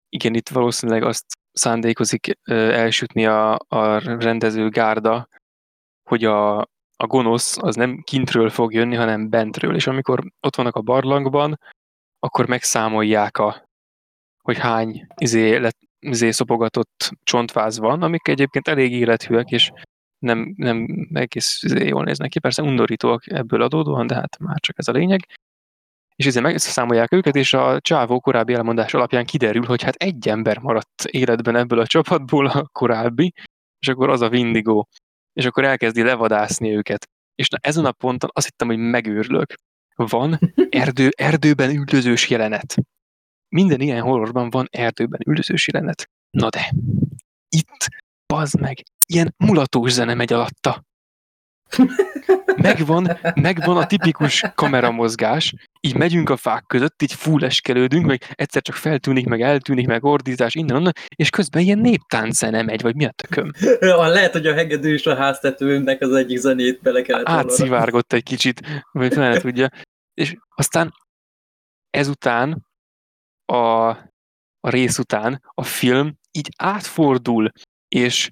igen, itt valószínűleg azt szándékozik elsütni a, a rendező gárda, hogy a, a gonosz az nem kintről fog jönni, hanem bentről, és amikor ott vannak a barlangban, akkor megszámolják a, hogy hány izé, lett, izé szopogatott csontváz van, amik egyébként elég élethűek, és nem, nem egész izé jól néznek ki, persze undorítóak ebből adódóan, de hát már csak ez a lényeg. És ezért megszámolják őket, és a csávó korábbi elmondás alapján kiderül, hogy hát egy ember maradt életben ebből a csapatból a korábbi, és akkor az a Vindigo. És akkor elkezdi levadászni őket. És na ezen a ponton azt hittem, hogy megőrlök. Van erdő, erdőben üldözős jelenet. Minden ilyen horrorban van erdőben üldözős jelenet. Na de, itt, bazd meg, ilyen mulatós zene megy alatta. [laughs] Megvan, megvan a tipikus kameramozgás, így megyünk a fák között, így fulleskelődünk, meg egyszer csak feltűnik, meg eltűnik, meg ordítás innen onnan, és közben ilyen néptánc zene megy, vagy mi a tököm? [laughs] Lehet, hogy a hegedű és a háztetőnek az egyik zenét bele kellett Átszivárgott egy kicsit, vagy fel tudja. És aztán ezután, a, a rész után a film így átfordul, és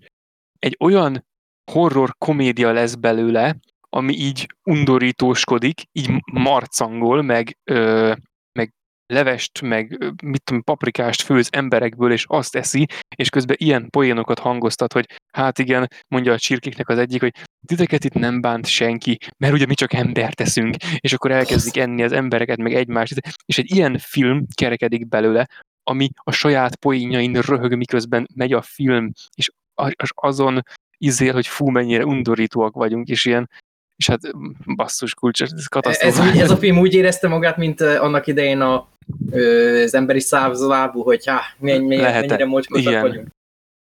egy olyan horror komédia lesz belőle, ami így undorítóskodik, így marcangol, meg, ö, meg levest, meg mit tudom, paprikást főz emberekből, és azt eszi, és közben ilyen poénokat hangoztat, hogy hát igen, mondja a csirkéknek az egyik, hogy titeket itt nem bánt senki, mert ugye mi csak embert teszünk, és akkor elkezdik enni az embereket, meg egymást, és egy ilyen film kerekedik belőle, ami a saját poénjain röhög, miközben megy a film, és azon izél, hogy fú, mennyire undorítóak vagyunk, és ilyen, és hát basszus kulcs, ez katasztrófa. Ez, ez a film úgy érezte magát, mint annak idején a, az emberi szávzlábú, hogy há, mennyire, mennyire mocskosak vagyunk.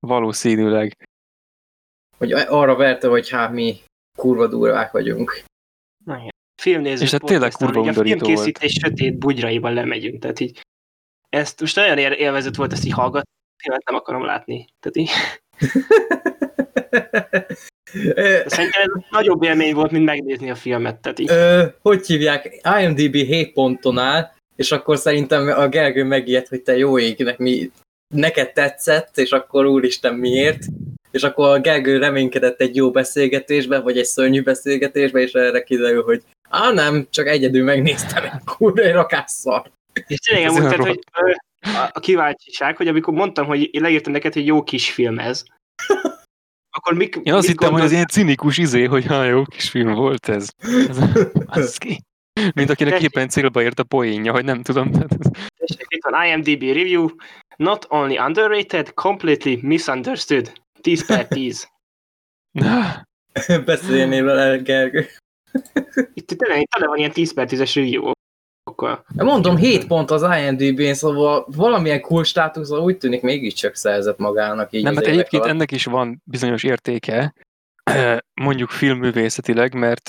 Valószínűleg. Hogy arra verte, hogy hát mi kurva durvák vagyunk. Na. Filmnéző és hát tényleg kurva undorító volt. A filmkészítés sötét bugyraiban lemegyünk, tehát így ezt most olyan élvezet volt ezt így hallgatni, filmet nem akarom látni. Tehát így... [laughs] Szerintem ez nagyobb élmény volt, mint megnézni a filmet. Tehát így. Ö, hogy hívják? IMDB 7 ponton áll, és akkor szerintem a Gergő megijedt, hogy te jó égnek mi neked tetszett, és akkor úristen miért? És akkor a Gergő reménykedett egy jó beszélgetésbe, vagy egy szörnyű beszélgetésbe, és erre kiderül, hogy á nem, csak egyedül megnéztem egy kurva egy rakásszar. És tényleg mondtad, hogy a kíváncsiság, hogy amikor mondtam, hogy én leírtam neked, hogy jó kis film ez, akkor mik, Én azt hittem, hogy ez ilyen cinikus izé, hogy ha jó kis film volt ez. ez [laughs] az ki. Mint akinek éppen célba ért a poénja, hogy nem tudom. tehát ez- Tessék, itt van IMDb review. Not only underrated, completely misunderstood. 10 per 10. [laughs] [laughs] Beszélnél vele, Gergő. Itt tényleg tele van ilyen 10 per 10-es review. Akkor Mondom, 7 pont az IMDb-n, szóval valamilyen cool státuszra úgy tűnik mégiscsak szerzett magának így Nem, hát évek egyébként alatt. ennek is van bizonyos értéke, [clears throat] mondjuk filmművészetileg, mert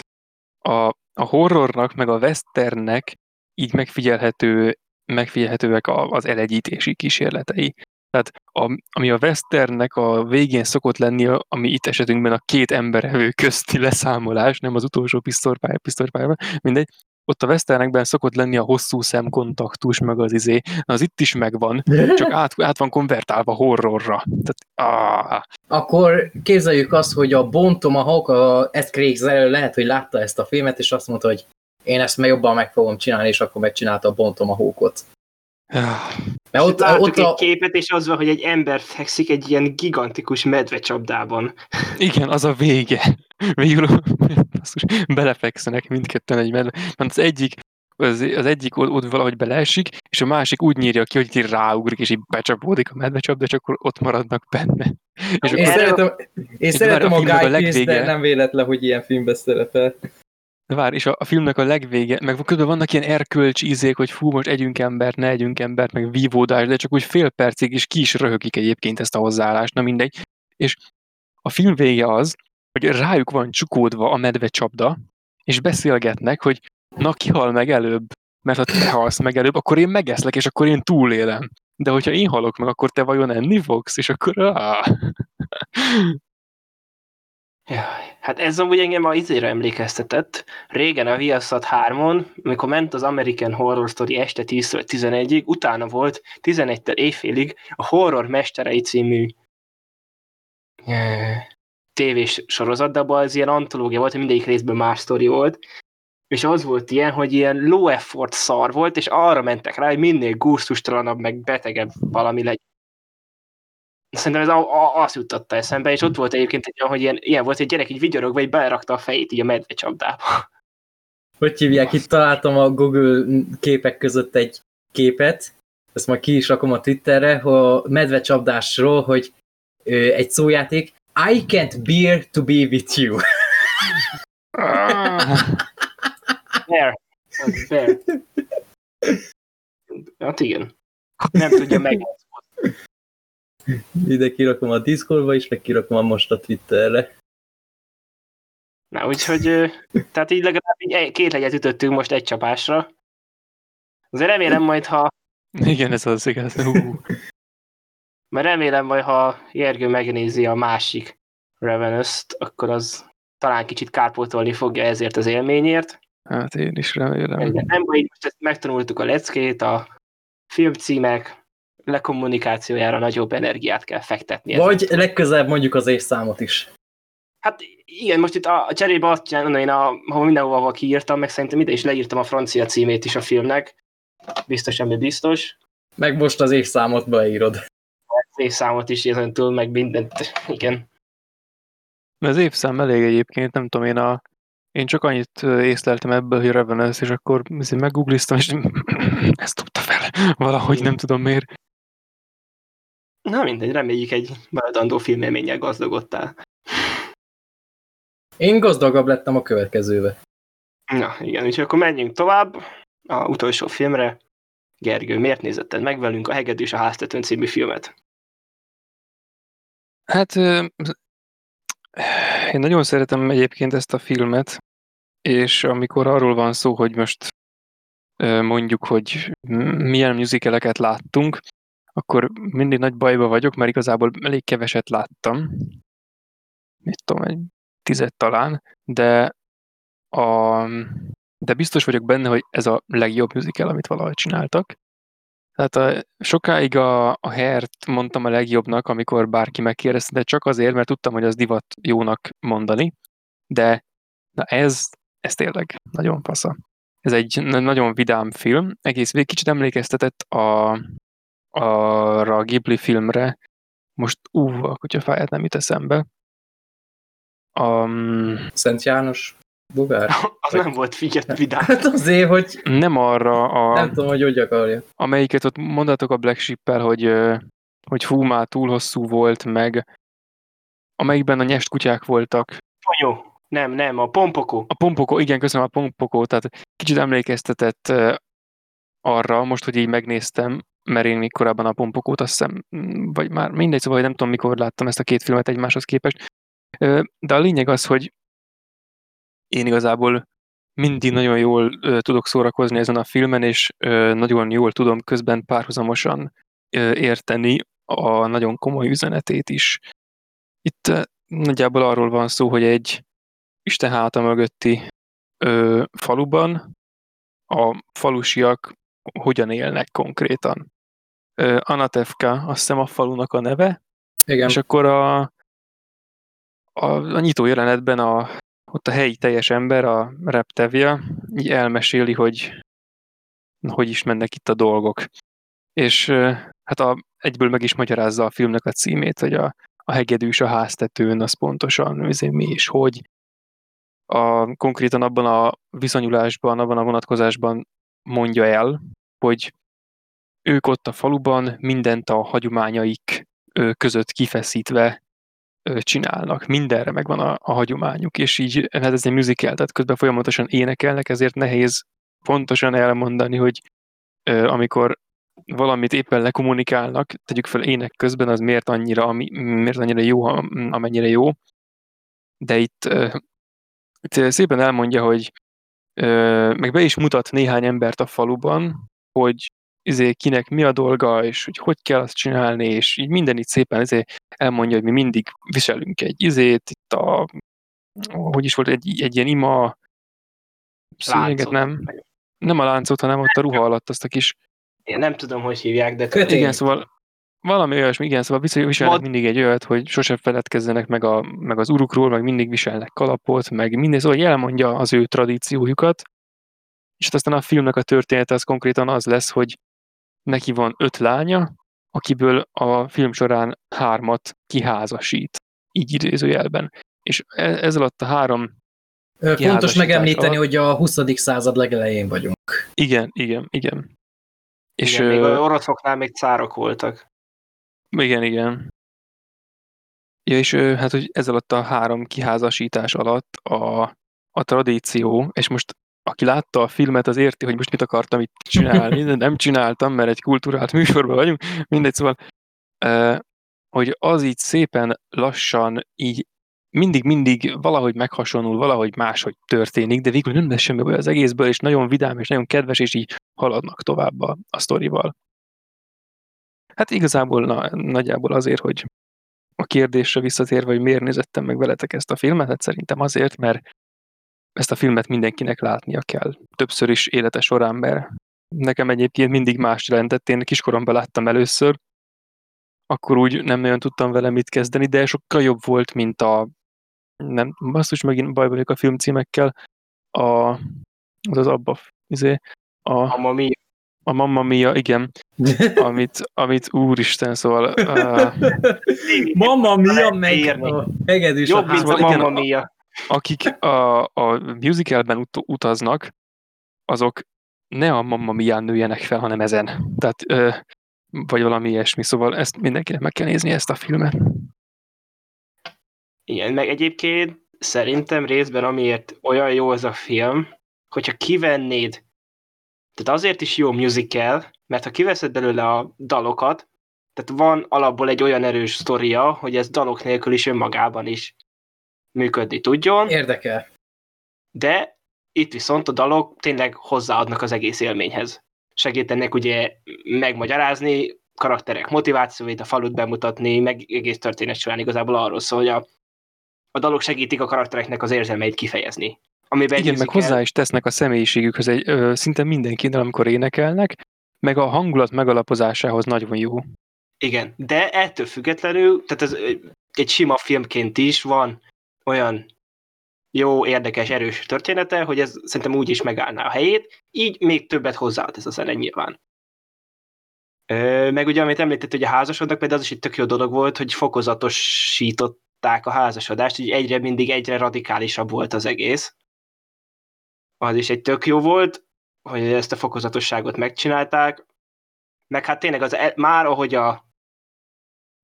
a, a horrornak, meg a westernnek így megfigyelhető, megfigyelhetőek a- az elegyítési kísérletei. Tehát a, ami a westernnek a végén szokott lenni, a- ami itt esetünkben a két emberevő közti leszámolás, nem az utolsó pisztolypálya, pisztolypályában, mindegy, ott a westernekben szokott lenni a hosszú szemkontaktus, meg az izé, az itt is megvan, csak át, át van konvertálva horrorra. Tehát, áh, Akkor képzeljük azt, hogy a Bontom a Hawk, a Ed Craig lehet, hogy látta ezt a filmet, és azt mondta, hogy én ezt meg jobban meg fogom csinálni, és akkor megcsinálta a Bontom a Hawkot. Mert ott, ott, láttuk ott egy a, képet, és az van, hogy egy ember fekszik egy ilyen gigantikus medvecsapdában. Igen, az a vége. Végül basszus, belefekszenek mindketten egy medve. Mert az egyik, az, az egyik ott, ott valahogy beleesik, és a másik úgy nyírja ki, hogy így ráugrik, és így becsapódik a medvecsap, de csak akkor ott maradnak benne. És én akkor, szeretem, én szeretem a a Guy Pearce, de nem véletlen, hogy ilyen filmben szerepel. De vár, és a, a, filmnek a legvége, meg közben vannak ilyen erkölcsi izék, hogy fú, most együnk embert, ne együnk embert, meg vívódás, de csak úgy fél percig is ki is röhögik egyébként ezt a hozzáállást, na mindegy. És a film vége az, hogy rájuk van csukódva a medvecsapda, és beszélgetnek, hogy na ki hal meg előbb, mert ha te halsz meg előbb, akkor én megeszlek, és akkor én túlélem. De hogyha én halok meg, akkor te vajon enni fogsz? És akkor... Ah. Hát ez amúgy engem a izére emlékeztetett. Régen a Viaszat 3-on, amikor ment az American Horror Story este 10-től 11-ig, utána volt 11-től éjfélig a Horror Mesterei című tévés sorozat, de az ilyen antológia volt, hogy mindegyik részben más sztori volt, és az volt ilyen, hogy ilyen low effort szar volt, és arra mentek rá, hogy minél gusztustalanabb, meg betegebb valami legyen. Szerintem ez a, a, azt juttatta eszembe, és ott volt egyébként egy olyan, hogy ilyen, ilyen volt, hogy egy gyerek így vigyorogva, így belerakta a fejét így a medvecsapdába. Hogy hívják, itt találtam a Google képek között egy képet, ezt majd ki is rakom a Twitterre, a medvecsapdásról, hogy ö, egy szójáték, I can't bear to be with you. Bear. Az bear. [laughs] Hát igen. Nem tudja meg. Ide kirakom a Discordba is, meg kirakom a most a Twitterre. Na, úgyhogy, tehát így legalább így két legyet ütöttünk most egy csapásra. Azért remélem majd, ha, Igen, ez az igaz. Mert remélem majd, ha Jergő megnézi a másik Revenus-t, akkor az talán kicsit kárpótolni fogja ezért az élményért. Hát én is remélem. Nem baj, most ezt megtanultuk a leckét, a filmcímek lekommunikációjára nagyobb energiát kell fektetni. Vagy legközelebb mondjuk az évszámot is. Hát igen, most itt a, a cserébe azt csinálom, én a, ha mindenhova kiírtam, meg szerintem ide is leírtam a francia címét is a filmnek. Biztos, ami biztos. Meg most az évszámot beírod. Az évszámot is ezen túl, meg mindent. Igen. Az évszám elég egyébként, nem tudom, én a én csak annyit észleltem ebből, hogy Revenance, és akkor meggoogliztam, és [laughs] ezt dobta fel. Valahogy nem tudom miért. Na mindegy, reméljük egy maradandó filmélménnyel gazdagodtál. Én gazdagabb lettem a következőbe. Na igen, úgyhogy akkor menjünk tovább a utolsó filmre. Gergő, miért nézetted meg velünk a Hegedűs a háztetőn című filmet? Hát én nagyon szeretem egyébként ezt a filmet, és amikor arról van szó, hogy most mondjuk, hogy milyen musicaleket láttunk, akkor mindig nagy bajba vagyok, mert igazából elég keveset láttam. Mit tudom, egy tizet talán, de a, de biztos vagyok benne, hogy ez a legjobb musical, amit valahogy csináltak. Tehát a, sokáig a, a Hert mondtam a legjobbnak, amikor bárki megkérdezte, de csak azért, mert tudtam, hogy az divat jónak mondani, de na ez, ez tényleg nagyon fasza. Ez egy na- nagyon vidám film, egész végig kicsit emlékeztetett a, arra a Ghibli filmre, most ú, a kutyafáját nem jut eszembe. Um, Szent János. Bogár? [laughs] Az nem volt figyelt vidám. Hát azért, hogy Nem arra, a, nem tudom, hogy hogy akarja. amelyiket ott mondatok a Black Sheep-el, hogy, hogy fú, már túl hosszú volt, meg amelyikben a nyest kutyák voltak. Fonyó. Nem, nem, a pompokó. A pompokó, igen, köszönöm a pompokó, tehát kicsit emlékeztetett arra, most, hogy így megnéztem, mert én még korábban a pompokót azt hiszem, vagy már mindegy, szóval nem tudom, mikor láttam ezt a két filmet egymáshoz képest. De a lényeg az, hogy én igazából mindig nagyon jól tudok szórakozni ezen a filmen, és nagyon jól tudom közben párhuzamosan érteni a nagyon komoly üzenetét is. Itt nagyjából arról van szó, hogy egy Isten háta mögötti faluban a falusiak hogyan élnek konkrétan. Anatevka, azt hiszem a falunak a neve, Igen. és akkor a, a, a nyitó jelenetben a, ott a helyi teljes ember, a Reptevia, így elmeséli, hogy hogy is mennek itt a dolgok. És hát a, egyből meg is magyarázza a filmnek a címét, hogy a, a hegedűs a háztetőn, az pontosan azért mi és hogy. A, konkrétan abban a viszonyulásban, abban a vonatkozásban mondja el, hogy ők ott a faluban mindent a hagyományaik között kifeszítve csinálnak. Mindenre megvan a, a hagyományuk, és így hát ez egy musical, tehát közben folyamatosan énekelnek, ezért nehéz pontosan elmondani, hogy amikor valamit éppen lekommunikálnak, tegyük fel ének közben, az miért annyira, ami, miért annyira jó, am- amennyire jó. De itt, itt szépen elmondja, hogy meg be is mutat néhány embert a faluban, hogy izé, kinek mi a dolga, és hogy hogy kell azt csinálni, és így minden itt szépen izé elmondja, hogy mi mindig viselünk egy izét, itt a, hogy is volt, egy, egy ilyen ima szőnyeget, nem, nem a láncot, hanem ott a ruha alatt azt a kis, Én nem tudom, hogy hívják, de Kötény. igen, szóval valami olyasmi, igen, szóval visel- viselnek Vad- mindig egy olyat, hogy sose feledkezzenek meg, a, meg az urukról, meg mindig viselnek kalapot, meg minden, szóval hogy elmondja az ő tradíciójukat, és hát aztán a filmnek a története az konkrétan az lesz, hogy neki van öt lánya, akiből a film során hármat kiházasít, így idézőjelben. És e- ez alatt a három, Fontos megemlíteni, alatt. hogy a 20. század legelején vagyunk. igen, igen, igen. És igen, még ö, az oroszoknál még cárok voltak. Igen, igen. Ja, és hát, hogy ez alatt a három kiházasítás alatt a, a tradíció, és most aki látta a filmet, az érti, hogy most mit akartam itt csinálni, de nem csináltam, mert egy kulturált műsorban vagyunk, mindegy, szóval, hogy az így szépen lassan így mindig-mindig valahogy meghasonul, valahogy máshogy történik, de végül nem lesz semmi baj az egészből, és nagyon vidám, és nagyon kedves, és így haladnak tovább a, a sztorival. Hát igazából na, nagyjából azért, hogy a kérdésre visszatérve, hogy miért nézettem meg veletek ezt a filmet, hát szerintem azért, mert ezt a filmet mindenkinek látnia kell. Többször is élete során, mert nekem egyébként mindig más jelentett. Én kiskoromban láttam először, akkor úgy nem nagyon tudtam vele mit kezdeni, de sokkal jobb volt, mint a nem, basszus, megint baj vagyok a filmcímekkel, a, az az abba, izé, a, Amma mi? a Mamma Mia, igen, [laughs] amit, amit úristen, szóval [laughs] uh, Mamma mia, meg a hegedűs Jobb, a mint a Mamma Mia. Akik a, a musicalben ut- utaznak, azok ne a Mamma Mia nőjenek fel, hanem ezen. Tehát, ö, vagy valami ilyesmi. Szóval ezt mindenkinek meg kell nézni, ezt a filmet. Igen, meg egyébként szerintem részben amiért olyan jó ez a film, hogyha kivennéd, tehát azért is jó musical, mert ha kiveszed belőle a dalokat, tehát van alapból egy olyan erős sztoria, hogy ez dalok nélkül is önmagában is működni tudjon, Érdekel. de itt viszont a dalok tényleg hozzáadnak az egész élményhez. Segítenek ugye megmagyarázni, karakterek motivációit, a falut bemutatni, meg egész történet során igazából arról szól, hogy a, a dalok segítik a karaktereknek az érzelmeit kifejezni. Amiben Igen, meg musical- hozzá is tesznek a személyiségükhöz egy, ö, szinte mindenkinél, amikor énekelnek, meg a hangulat megalapozásához nagyon jó. Igen, de ettől függetlenül, tehát ez egy sima filmként is van olyan jó, érdekes, erős története, hogy ez szerintem úgy is megállná a helyét, így még többet hozzáad ez a zene nyilván. Ö, meg ugye, amit említett, hogy a házasodnak, például az is egy tök jó dolog volt, hogy fokozatosították a házasodást, így egyre mindig egyre radikálisabb volt az egész. az is egy tök jó volt, hogy ezt a fokozatosságot megcsinálták, meg hát tényleg az, e- már ahogy a,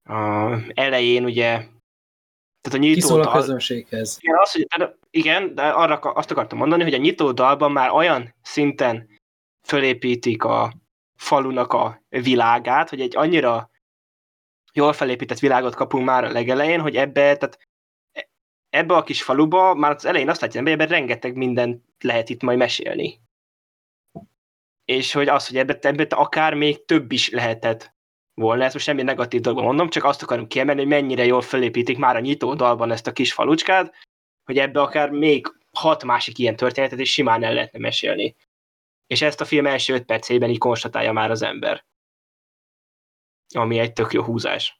a elején ugye, tehát a nyitó Kiszól a dal, közönséghez. igen, az, hogy, de- igen, de arra azt akartam mondani, hogy a nyitó dalban már olyan szinten fölépítik a falunak a világát, hogy egy annyira jól felépített világot kapunk már a legelején, hogy ebbe, tehát e- ebbe a kis faluba már az elején azt látja, hogy ebben rengeteg mindent lehet itt majd mesélni. És hogy az, hogy ebbe, ebbe akár még több is lehetett volna, ezt most semmi negatív dolgot mondom, csak azt akarom kiemelni, hogy mennyire jól felépítik már a nyitó dalban ezt a kis falucskát, hogy ebbe akár még hat másik ilyen történetet is simán el lehetne mesélni. És ezt a film első öt percében így konstatálja már az ember. Ami egy tök jó húzás.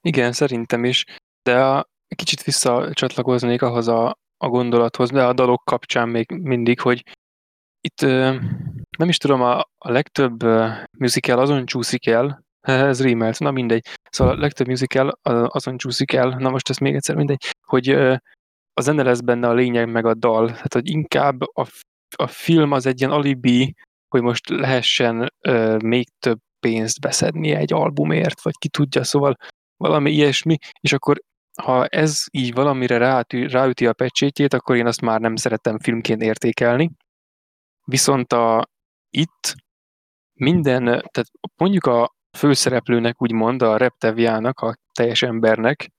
Igen, szerintem is, de a, kicsit visszacsatlakoznék ahhoz a, a gondolathoz, de a dalok kapcsán még mindig, hogy itt ö, nem is tudom, a, a legtöbb musical azon csúszik el, ez rímelt, na mindegy. Szóval a legtöbb musical azon csúszik el, na most ezt még egyszer mindegy, hogy ö, a zene lesz benne a lényeg meg a dal. Tehát, hogy inkább a, a film az egy ilyen alibi, hogy most lehessen ö, még több pénzt beszedni egy albumért, vagy ki tudja, szóval valami ilyesmi, és akkor ha ez így valamire ráüti, ráüti a pecsétjét, akkor én azt már nem szeretem filmként értékelni. Viszont a, itt minden, tehát mondjuk a főszereplőnek úgymond, a repteviának, a teljes embernek,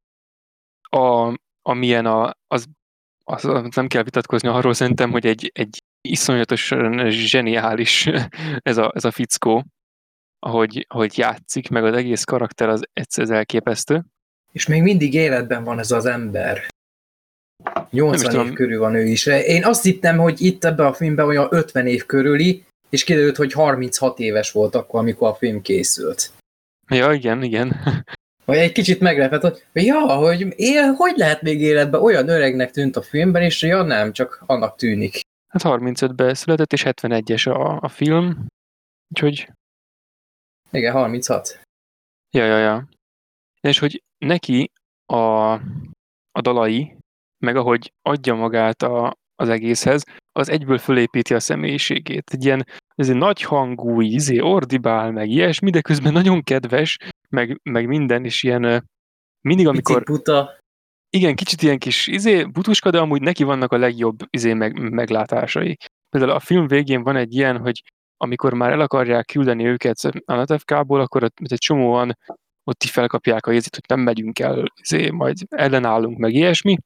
a, amilyen a, az, az, nem kell vitatkozni arról szerintem, hogy egy, egy iszonyatosan zseniális [laughs] ez a, ez a fickó, ahogy, ahogy játszik, meg az egész karakter az egyszer elképesztő. És még mindig életben van ez az ember. 80 tudom. év körül van ő is. Én azt hittem, hogy itt ebben a filmben olyan 50 év körüli, és kiderült, hogy 36 éves volt akkor, amikor a film készült. Ja, igen, igen. [laughs] Vagy egy kicsit meglepett, hogy ja, hogy él, hogy lehet még életben olyan öregnek tűnt a filmben, és ja nem, csak annak tűnik. Hát 35-ben született, és 71-es a, a film. Úgyhogy, Igen, 36. ja, ja, ja. És hogy neki a, a dalai, meg ahogy adja magát a, egészhez, az egyből fölépíti a személyiségét. Egy ilyen ez egy nagy hangú, izé, ordibál, meg ilyesmi, de közben nagyon kedves, meg, meg minden, és ilyen mindig, amikor... Puta. Igen, kicsit ilyen kis izé, butuska, de amúgy neki vannak a legjobb izé meg, meglátásai. Például a film végén van egy ilyen, hogy amikor már el akarják küldeni őket a NTFK-ból, akkor ott egy csomóan ott is felkapják a jegyzét, hogy nem megyünk el, izé, majd ellenállunk, meg ilyesmi.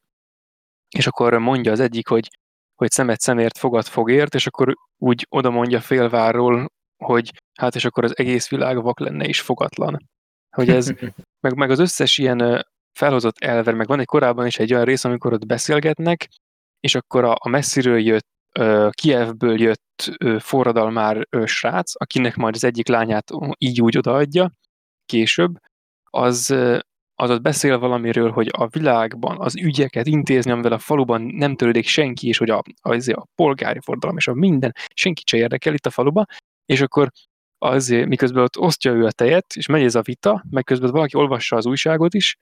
És akkor mondja az egyik, hogy, hogy szemet szemért, fogad fogért, és akkor úgy oda mondja félvárról, hogy hát és akkor az egész világ vak lenne és fogatlan. Hogy ez, [laughs] meg, meg az összes ilyen felhozott elver, meg van egy korábban is egy olyan rész, amikor ott beszélgetnek, és akkor a, a messziről jött, ö, Kievből jött ö, forradalmár ö, srác, akinek majd az egyik lányát így úgy odaadja később, az, ö, az ott beszél valamiről, hogy a világban az ügyeket intézni, amivel a faluban nem törődik senki, és hogy a, az, a polgári forradalom és a minden, senkit se érdekel itt a faluba, és akkor az, miközben ott osztja ő a tejet, és megy ez a vita, meg közben valaki olvassa az újságot is,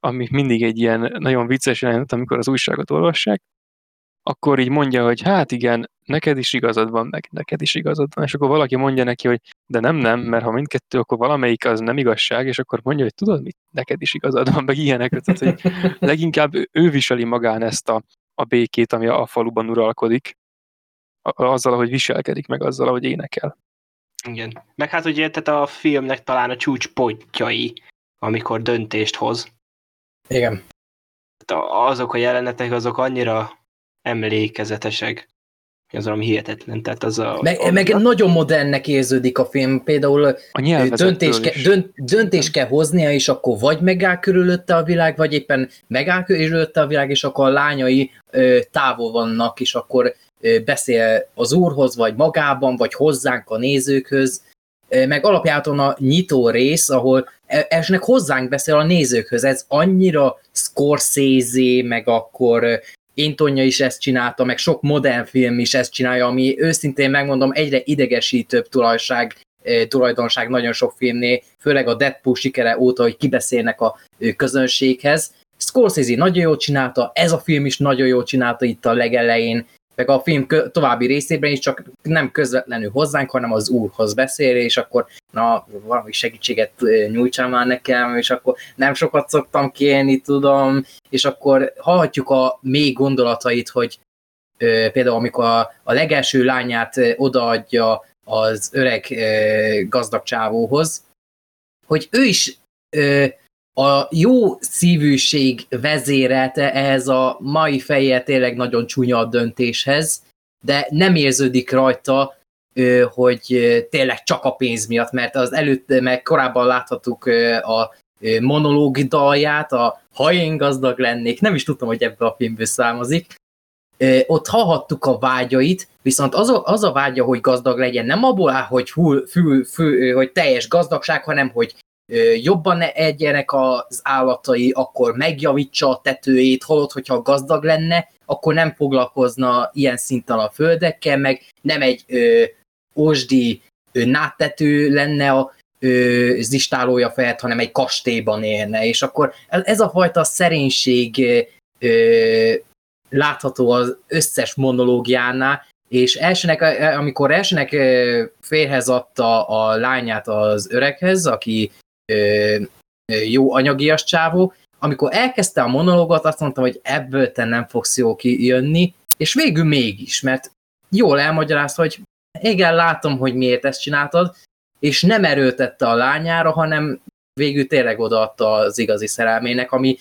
ami mindig egy ilyen nagyon vicces jelenet, amikor az újságot olvassák, akkor így mondja, hogy hát igen, neked is igazad van, meg neked is igazad van, és akkor valaki mondja neki, hogy de nem, nem, mert ha mindkettő, akkor valamelyik az nem igazság, és akkor mondja, hogy tudod mit, neked is igazad van, meg ilyenek. Tehát, hogy [laughs] leginkább ő- viseli magán ezt a, a békét, ami a faluban uralkodik, a- azzal, ahogy viselkedik, meg azzal, ahogy énekel. Igen. Meg hát ugye tehát a filmnek talán a csúcspontjai, amikor döntést hoz. Igen. Tehát azok a jelenetek, azok annyira emlékezetesek. Az valami hihetetlen. Tehát az a, Meg, a, meg nagyon modernnek érződik a film, például A döntés, ke, dönt, döntés kell hoznia, és akkor vagy megáll körülötte a világ, vagy éppen megáll körülötte a világ, és akkor a lányai ö, távol vannak, és akkor ö, beszél az úrhoz, vagy magában, vagy hozzánk a nézőkhöz. Ö, meg alapjáton a nyitó rész, ahol esnek hozzánk beszél a nézőkhöz. Ez annyira Scorsese, meg akkor ö, Intonya is ezt csinálta, meg sok modern film is ezt csinálja, ami őszintén megmondom egyre idegesítőbb tulajság, eh, tulajdonság nagyon sok filmnél, főleg a Deadpool sikere óta, hogy kibeszélnek a közönséghez. Scorsese nagyon jól csinálta, ez a film is nagyon jól csinálta itt a legelején, meg a film további részében is csak nem közvetlenül hozzánk, hanem az úrhoz beszél, és akkor na, valami segítséget nyújtsál már nekem, és akkor nem sokat szoktam kérni, tudom, és akkor hallhatjuk a mély gondolatait, hogy ö, például amikor a, a legelső lányát odaadja az öreg ö, gazdag csávóhoz, hogy ő is ö, a jó szívűség vezérelte ehhez a mai fejjel tényleg nagyon csúnya döntéshez, de nem érződik rajta, hogy tényleg csak a pénz miatt, mert az előtt, meg korábban láthattuk a monológ dalját, a ha én gazdag lennék, nem is tudtam, hogy ebből a filmből származik, ott hallhattuk a vágyait, viszont az a, az a vágya, hogy gazdag legyen, nem abból áll, hogy, full, full, full, hogy teljes gazdagság, hanem hogy jobban egyenek az állatai, akkor megjavítsa a tetőjét, holott, hogyha gazdag lenne, akkor nem foglalkozna ilyen szinten a földekkel, meg nem egy ö, ósdi ö, náttető lenne a ö, zistálója felett, hanem egy kastélyban élne, és akkor ez a fajta szerénység ö, látható az összes monológiánál, és elsőnek, amikor elsőnek férhez adta a lányát az öreghez, aki jó anyagias csávó, amikor elkezdte a monológot, azt mondtam, hogy ebből te nem fogsz jó kijönni, és végül mégis, mert jól elmagyarázta, hogy igen, látom, hogy miért ezt csináltad, és nem erőltette a lányára, hanem végül tényleg odaadta az igazi szerelmének, ami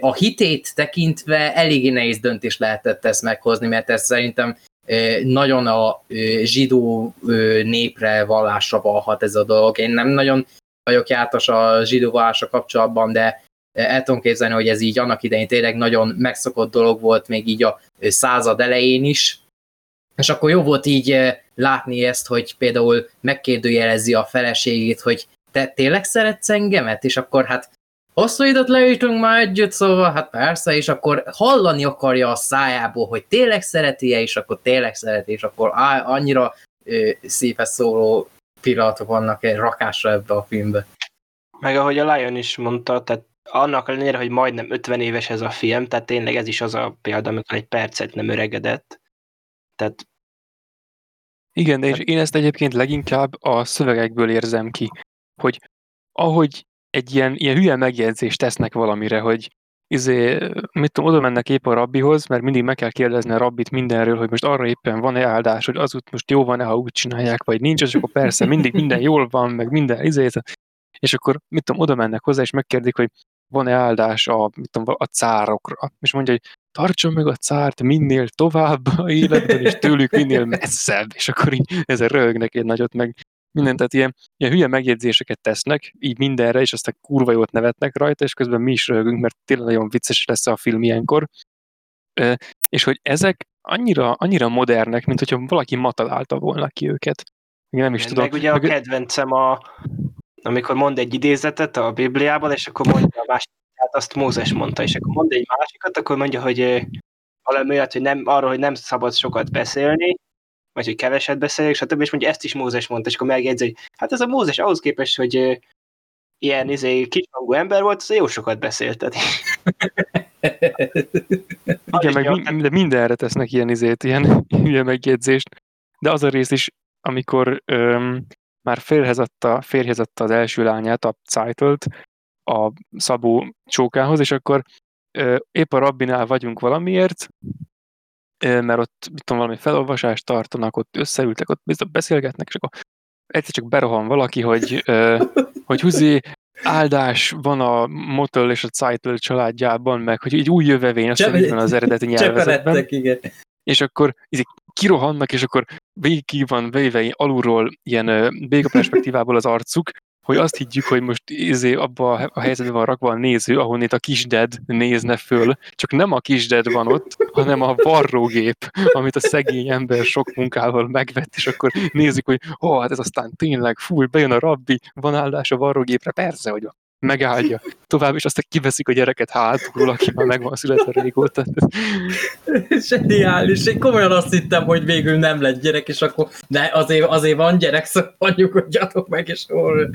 a hitét tekintve eléggé nehéz döntés lehetett ezt meghozni, mert ez szerintem nagyon a zsidó népre, vallásra valhat ez a dolog. Én nem nagyon vagyok jártas a zsidó kapcsolatban, de el tudom képzelni, hogy ez így annak idején tényleg nagyon megszokott dolog volt, még így a század elején is, és akkor jó volt így látni ezt, hogy például megkérdőjelezi a feleségét, hogy te tényleg szeretsz engemet? És akkor hát hosszú időt leütünk már együtt, szóval hát persze, és akkor hallani akarja a szájából, hogy tényleg szereti-e, és akkor tényleg szereti, és akkor á, annyira szívhez szóló pillanatok vannak egy rakásra ebbe a filmbe. Meg ahogy a Lion is mondta, tehát annak ellenére, hogy majdnem 50 éves ez a film, tehát tényleg ez is az a példa, amikor egy percet nem öregedett. Tehát igen, de és én ezt egyébként leginkább a szövegekből érzem ki, hogy ahogy egy ilyen, ilyen hülye megjegyzést tesznek valamire, hogy izé, mit tudom, oda mennek épp a rabbihoz, mert mindig meg kell kérdezni a rabbit mindenről, hogy most arra éppen van-e áldás, hogy az út most jó van-e, ha úgy csinálják, vagy nincs, és akkor persze mindig minden jól van, meg minden izé, és akkor mit tudom, oda mennek hozzá, és megkérdik, hogy van-e áldás a, mit tudom, a cárokra, és mondja, hogy tartson meg a cárt minél tovább a életben, és tőlük minél messzebb, és akkor így ezzel röhögnek egy nagyot, meg mindent, tehát ilyen, ilyen hülye megjegyzéseket tesznek, így mindenre, és aztán kurva jót nevetnek rajta, és közben mi is röhögünk, mert tényleg nagyon vicces lesz a film ilyenkor. És hogy ezek annyira, annyira modernek, mint hogyha valaki matalálta volna ki őket. Én nem is meg tudom. Meg ugye a kedvencem a, amikor mond egy idézetet a Bibliából, és akkor mondja a másik, hát azt Mózes mondta, és akkor mond egy másikat, akkor mondja, hogy valami olyat, hogy nem, arról, hogy nem szabad sokat beszélni, vagy hogy keveset beszéljek, stb. És mondja, ezt is Mózes mondta, és akkor megjegyzi, hogy hát ez a Mózes ahhoz képest, hogy ilyen izé, kishangú ember volt, az jó sokat beszélted. [laughs] Igen, meg mi, de mindenre tesznek ilyen izét, ilyen, [laughs] ilyen megjegyzést. De az a rész is, amikor öm, már férhez adta, férhez adta az első lányát, a Zeitelt, a Szabó csókához, és akkor ö, épp a rabbinál vagyunk valamiért, mert ott mit tudom, valami felolvasást tartanak, ott összeültek, ott beszélgetnek, és akkor egyszer csak berohan valaki, hogy, hogy húzi, áldás van a Motel és a Zeitl családjában, meg hogy egy új jövevény a az eredeti nyelvezetben. igen. És akkor így kirohannak, és akkor végig van véve alulról ilyen béga perspektívából az arcuk, hogy azt higgyük, hogy most izé abban a helyzetben van rakva a néző, ahonnét a kisded nézne föl, csak nem a kisded van ott, hanem a varrógép, amit a szegény ember sok munkával megvett, és akkor nézik, hogy ó, hát ez aztán tényleg, fúj, bejön a rabbi, van áldás a varrógépre, persze, hogy megállja. Tovább, és aztán kiveszik a gyereket hátulról, aki már meg van születve régóta. [laughs] Zseniális. Én komolyan azt hittem, hogy végül nem lett gyerek, és akkor de azért, azért van gyerek, szóval nyugodjatok meg, és orr.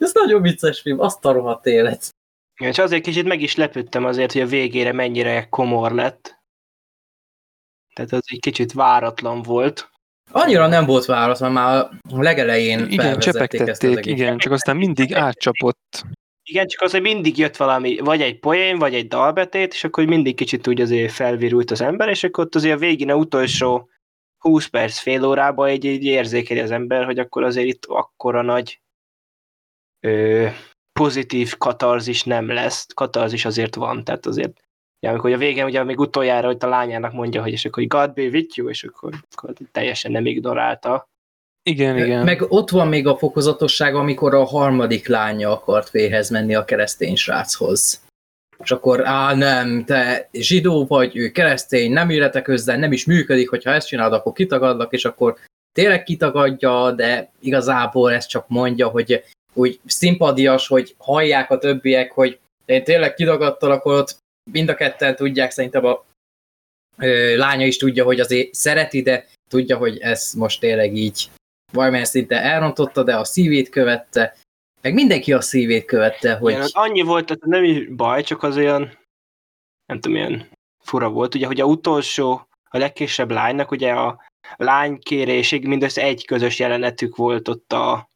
Ez nagyon vicces film, azt a rohadt élet. És azért kicsit meg is lepődtem azért, hogy a végére mennyire komor lett. Tehát az egy kicsit váratlan volt. Annyira nem volt váratlan, már a legelején Igen, csepegtették, igen, csak aztán mindig átcsapott. Igen, csak az, hogy mindig jött valami, vagy egy poén, vagy egy dalbetét, és akkor mindig kicsit úgy azért felvirult az ember, és akkor ott azért a végén a utolsó 20 perc, fél órában egy, egy érzékeli az ember, hogy akkor azért itt akkora nagy ö, pozitív katarzis nem lesz. Katarzis azért van, tehát azért Ja, amikor a végén ugye még utoljára, hogy a lányának mondja, hogy és akkor hogy God be with you, és akkor, akkor teljesen nem ignorálta. Igen, igen. Meg ott van még a fokozatosság, amikor a harmadik lánya akart féhez menni a keresztény sráchoz. És akkor, á nem, te zsidó vagy, ő keresztény, nem illetek hozzá, nem is működik, hogyha ezt csinálod, akkor kitagadlak, és akkor tényleg kitagadja, de igazából ezt csak mondja, hogy úgy szimpadias, hogy hallják a többiek, hogy én tényleg kitagadtalak, akkor ott mind a ketten tudják, szerintem a ö, lánya is tudja, hogy azért szereti, de tudja, hogy ez most tényleg így valamilyen szinte elrontotta, de a szívét követte, meg mindenki a szívét követte, hogy... Igen, annyi volt, tehát nem is baj, csak az olyan, nem tudom, ilyen fura volt, ugye, hogy a utolsó, a legkisebb lánynak, ugye a lánykérésig mindössze egy közös jelenetük volt ott a,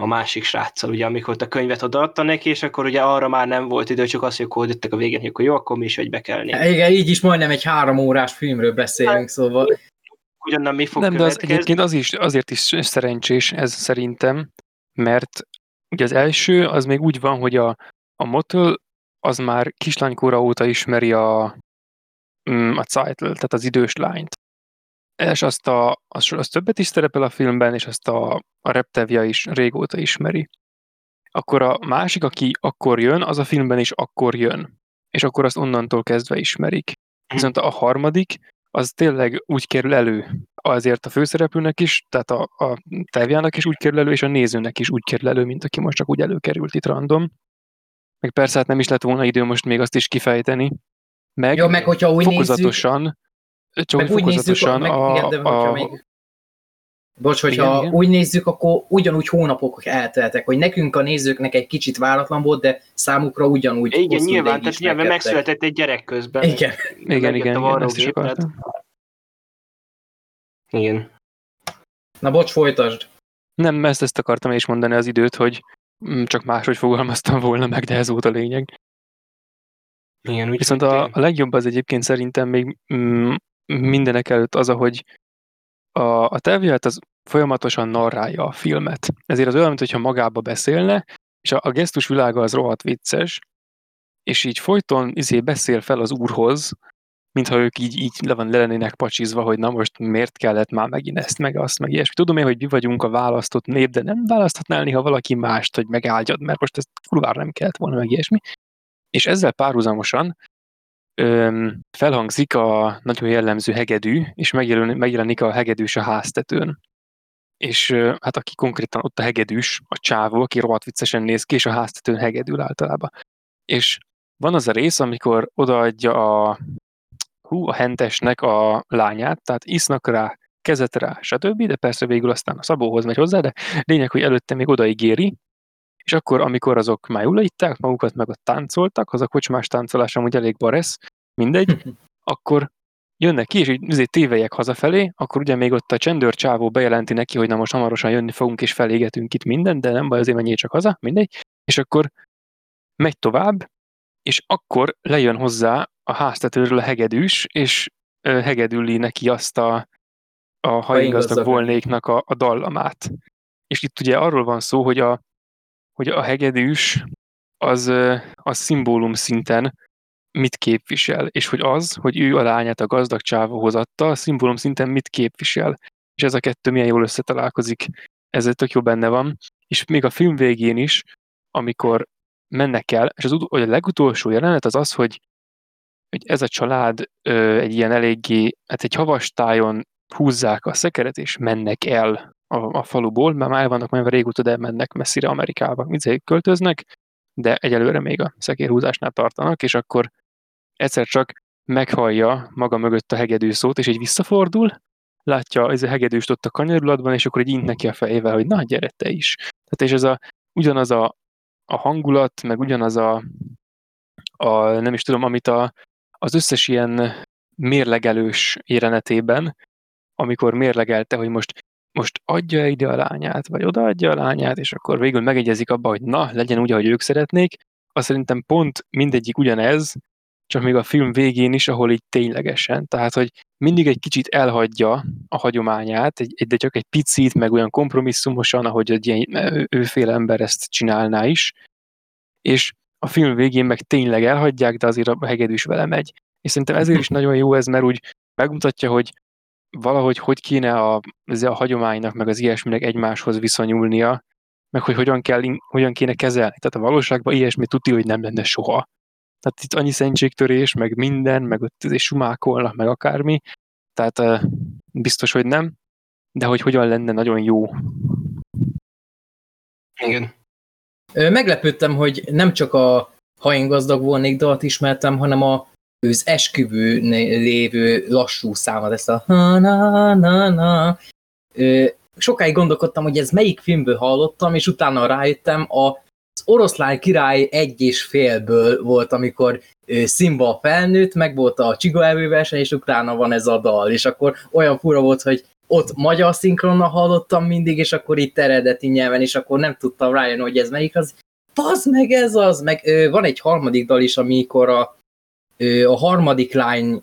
a másik sráccal, ugye, amikor a könyvet odaadta neki, és akkor ugye arra már nem volt idő, csak az, hogy jöttek a végén, hogy akkor jó, akkor mi is egybe kell nézni. Igen, így is majdnem egy három órás filmről beszélünk, szóval... Ugyannan mi fog Nem, de az egyébként az is, azért is szerencsés ez szerintem, mert ugye az első az még úgy van, hogy a, a Motel az már kislánykora óta ismeri a, mm, a Zeitl, tehát az idős lányt. És azt, a, az, az többet is szerepel a filmben, és azt a, a Reptevia is régóta ismeri. Akkor a másik, aki akkor jön, az a filmben is akkor jön. És akkor azt onnantól kezdve ismerik. Viszont a harmadik, az tényleg úgy kerül elő azért a főszereplőnek is, tehát a, a Tevjának is úgy kerül elő, és a nézőnek is úgy kerül elő, mint aki most csak úgy előkerült itt random. Meg persze hát nem is lett volna idő most még azt is kifejteni. Meg, Jó, meg hogyha úgy nézzük, fokozatosan, csak meg úgy nézzük, fokozatosan meg, a, igen, de hogyha a, még... Bocs, hogyha Igen, igen, úgy nézzük, akkor ugyanúgy hónapok elteltek, hogy nekünk a nézőknek egy kicsit váratlan volt, de számukra ugyanúgy Igen, nyilván, tehát nyilván megszületett egy gyerek közben. Igen. igen, igen, a igen, tehát-. Igen. Na bocs, folytasd. Nem, ezt, ezt akartam is mondani az időt, hogy mm, csak máshogy fogalmaztam volna meg, de ez volt a lényeg. Igen, úgy Viszont a, a legjobb az egyébként szerintem még mm, mindenek előtt az, ahogy a, a Tevjelt az folyamatosan narrálja a filmet. Ezért az olyan, mintha magába beszélne, és a, a gesztus világa az rohadt vicces, és így folyton izé beszél fel az úrhoz, mintha ők így, így le, van, le lennének pacsizva, hogy na most miért kellett már megint ezt, meg azt, meg ilyesmi. Tudom én, hogy mi vagyunk a választott nép, de nem választhatnál néha valaki mást, hogy megáldjad, mert most ezt kurvára nem kellett volna, meg ilyesmi. És ezzel párhuzamosan felhangzik a nagyon jellemző hegedű, és megjelenik, a hegedűs a háztetőn. És hát aki konkrétan ott a hegedűs, a csávó, aki rohadt viccesen néz ki, és a háztetőn hegedül általában. És van az a rész, amikor odaadja a, hú, a hentesnek a lányát, tehát isznak rá, kezet rá, stb., de persze végül aztán a szabóhoz megy hozzá, de lényeg, hogy előtte még odaígéri, és akkor, amikor azok már jól itták magukat, meg ott táncoltak, az a kocsmás táncolás amúgy elég baresz, mindegy, [laughs] akkor jönnek ki, és így azért tévelyek hazafelé, akkor ugye még ott a csendőr csávó bejelenti neki, hogy na most hamarosan jönni fogunk, és felégetünk itt mindent, de nem baj, azért menjél csak haza, mindegy. És akkor megy tovább, és akkor lejön hozzá a háztetőről a hegedűs, és hegedüli neki azt a, a ha én gazdag gazdag volnéknak a, a dallamát. És itt ugye arról van szó, hogy a, hogy a hegedűs az, az szimbólum szinten mit képvisel, és hogy az, hogy ő a lányát a gazdag csávóhoz adta, a szimbólum szinten mit képvisel. És ez a kettő milyen jól összetalálkozik, ez tök jó benne van. És még a film végén is, amikor mennek el, és az, hogy a legutolsó jelenet az az, hogy, hogy ez a család ö, egy ilyen eléggé, hát egy havastájon húzzák a szekeret, és mennek el a, a faluból, mert már vannak menve régóta, de mennek messzire Amerikába. Mit költöznek, de egyelőre még a szekérhúzásnál tartanak, és akkor egyszer csak meghallja maga mögött a hegedű szót, és így visszafordul, látja ez a hegedűst ott a kanyarulatban, és akkor így int neki a fejével, hogy na, gyere te is. Tehát és ez a, ugyanaz a, a hangulat, meg ugyanaz a, a, nem is tudom, amit a, az összes ilyen mérlegelős jelenetében, amikor mérlegelte, hogy most most adja ide a lányát, vagy odaadja a lányát, és akkor végül megegyezik abba, hogy na, legyen úgy, ahogy ők szeretnék, azt szerintem pont mindegyik ugyanez, csak még a film végén is, ahol így ténylegesen. Tehát, hogy mindig egy kicsit elhagyja a hagyományát, egy, de csak egy picit, meg olyan kompromisszumosan, ahogy egy ilyen őféle ember ezt csinálná is, és a film végén meg tényleg elhagyják, de azért a hegedűs vele megy. És szerintem ezért is nagyon jó ez, mert úgy megmutatja, hogy valahogy hogy kéne a, a hagyománynak, meg az ilyesminek egymáshoz viszonyulnia, meg hogy hogyan, kell, hogyan kéne kezelni. Tehát a valóságban ilyesmi tudja, hogy nem lenne soha. Tehát itt annyi szentségtörés, meg minden, meg ott sumákolnak, meg akármi. Tehát uh, biztos, hogy nem, de hogy hogyan lenne nagyon jó. Igen. Meglepődtem, hogy nem csak a Ha én gazdag volnék dalt ismertem, hanem a őz esküvő lévő lassú számat, ezt a na na na na sokáig gondolkodtam, hogy ez melyik filmből hallottam, és utána rájöttem, a az oroszlán király egy és félből volt, amikor Simba felnőtt, meg volt a Csiga erőverseny, és utána van ez a dal, és akkor olyan fura volt, hogy ott magyar szinkronnal hallottam mindig, és akkor itt eredeti nyelven, és akkor nem tudtam rájönni, hogy ez melyik az. Fasz meg ez az! Meg ö, van egy harmadik dal is, amikor a, a harmadik lány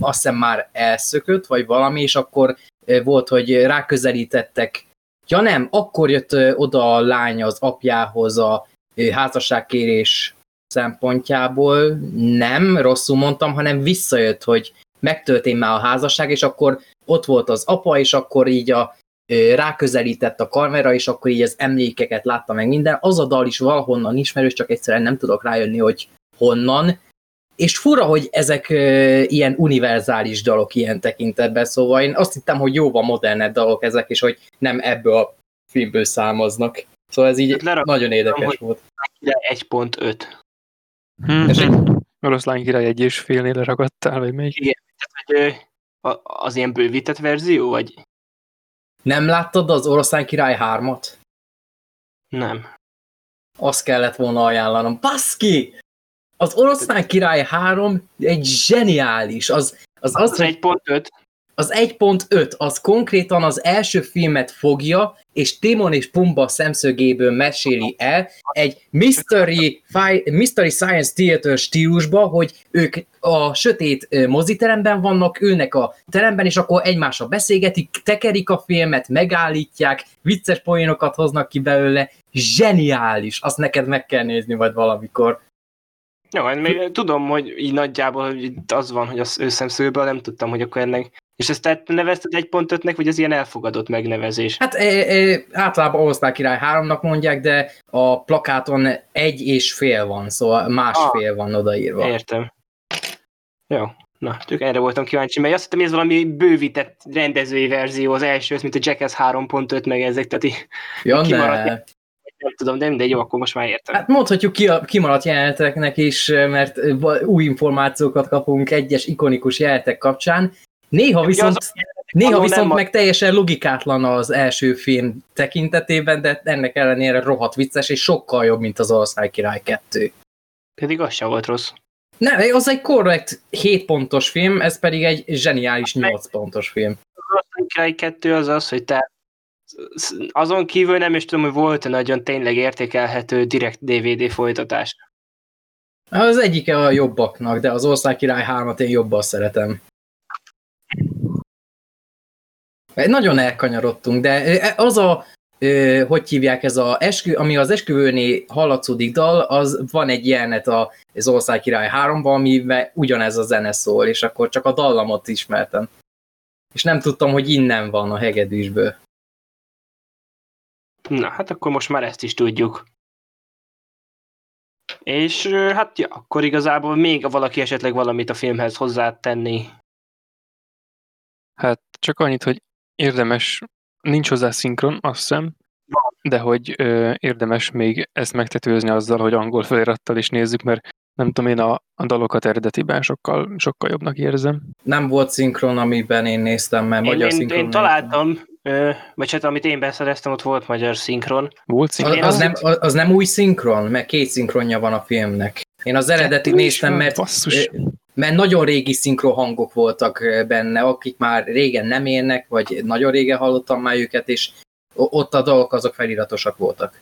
azt hiszem már elszökött, vagy valami, és akkor volt, hogy ráközelítettek. Ja nem, akkor jött oda a lány az apjához a házasságkérés szempontjából. Nem, rosszul mondtam, hanem visszajött, hogy megtörtént már a házasság, és akkor ott volt az apa, és akkor így a ráközelített a kamera, és akkor így az emlékeket látta meg minden. Az a dal is valahonnan ismerős, csak egyszerűen nem tudok rájönni, hogy honnan, és fura, hogy ezek uh, ilyen univerzális dalok ilyen tekintetben, szóval én azt hittem, hogy jóval modernebb dalok ezek, és hogy nem ebből a filmből számoznak. Szóval ez így hát nagyon érdekes hogy volt. 1.5. Hmm. Oroszlán király egy és félnél ragadtál, vagy még? Igen, tehát, hogy az ilyen bővített verzió, vagy? Nem láttad az Oroszlán király 3-at? Nem. Azt kellett volna ajánlanom. Baszki! Az oroszlán király 3 egy zseniális. Az, az, az, az 1.5. Az 1.5, az konkrétan az első filmet fogja, és Timon és Pumba szemszögéből meséli el egy mystery, mystery science theater stílusba, hogy ők a sötét moziteremben vannak, őnek a teremben, és akkor egymásra beszélgetik, tekerik a filmet, megállítják, vicces poénokat hoznak ki belőle, zseniális, azt neked meg kell nézni majd valamikor. Jó, hát még tudom, hogy így nagyjából hogy itt az van, hogy az ő szemszögből nem tudtam, hogy akkor ennek... És ezt te nevezted egy pont ötnek, vagy az ilyen elfogadott megnevezés? Hát e, e, általában Oroszlán király háromnak mondják, de a plakáton egy és fél van, szóval másfél ah, van odaírva. Értem. Jó, na, csak erre voltam kíváncsi, mert azt hittem, hogy ez valami bővített rendezői verzió az első, mint a Jackass 3.5, meg ezek, tehát így ja, kimaradt nem tudom, de mindegy, jó, akkor most már értem. Hát mondhatjuk ki a kimaradt jeleneteknek is, mert új információkat kapunk egyes ikonikus jelenetek kapcsán. Néha viszont, az, néha viszont meg teljesen logikátlan az első film tekintetében, de ennek ellenére rohadt vicces, és sokkal jobb, mint az Ország Király 2. Pedig az sem volt rossz. Nem, az egy korrekt 7 pontos film, ez pedig egy zseniális 8 pontos film. Az Ország Király 2 az az, hogy te azon kívül nem is tudom, hogy volt-e nagyon tényleg értékelhető direkt DVD folytatás. Az egyike a jobbaknak, de az Ország Király 3-at én jobban szeretem. Nagyon elkanyarodtunk, de az a, hogy hívják ez a eskü, ami az esküvőné hallatszódik dal, az van egy jelenet az Ország Király 3-ban, amiben ugyanez a zene szól, és akkor csak a dallamot ismertem. És nem tudtam, hogy innen van a hegedűsből. Na, hát akkor most már ezt is tudjuk. És hát ja, akkor igazából még valaki esetleg valamit a filmhez hozzátenni. Hát csak annyit, hogy érdemes, nincs hozzá szinkron, azt hiszem, de hogy ö, érdemes még ezt megtetőzni azzal, hogy angol felirattal is nézzük, mert nem tudom, én a, a dalokat eredetiben sokkal, sokkal jobbnak érzem. Nem volt szinkron, amiben én néztem, mert én, magyar én, szinkron. Én találtam, ö, vagy hát amit én beszereztem, ott volt magyar szinkron. Volt szinkron? Az, az, nem, az nem új szinkron, mert két szinkronja van a filmnek. Én az eredeti néztem, mert, mert nagyon régi szinkrohangok voltak benne, akik már régen nem élnek, vagy nagyon régen hallottam már őket, és ott a dolgok azok feliratosak voltak.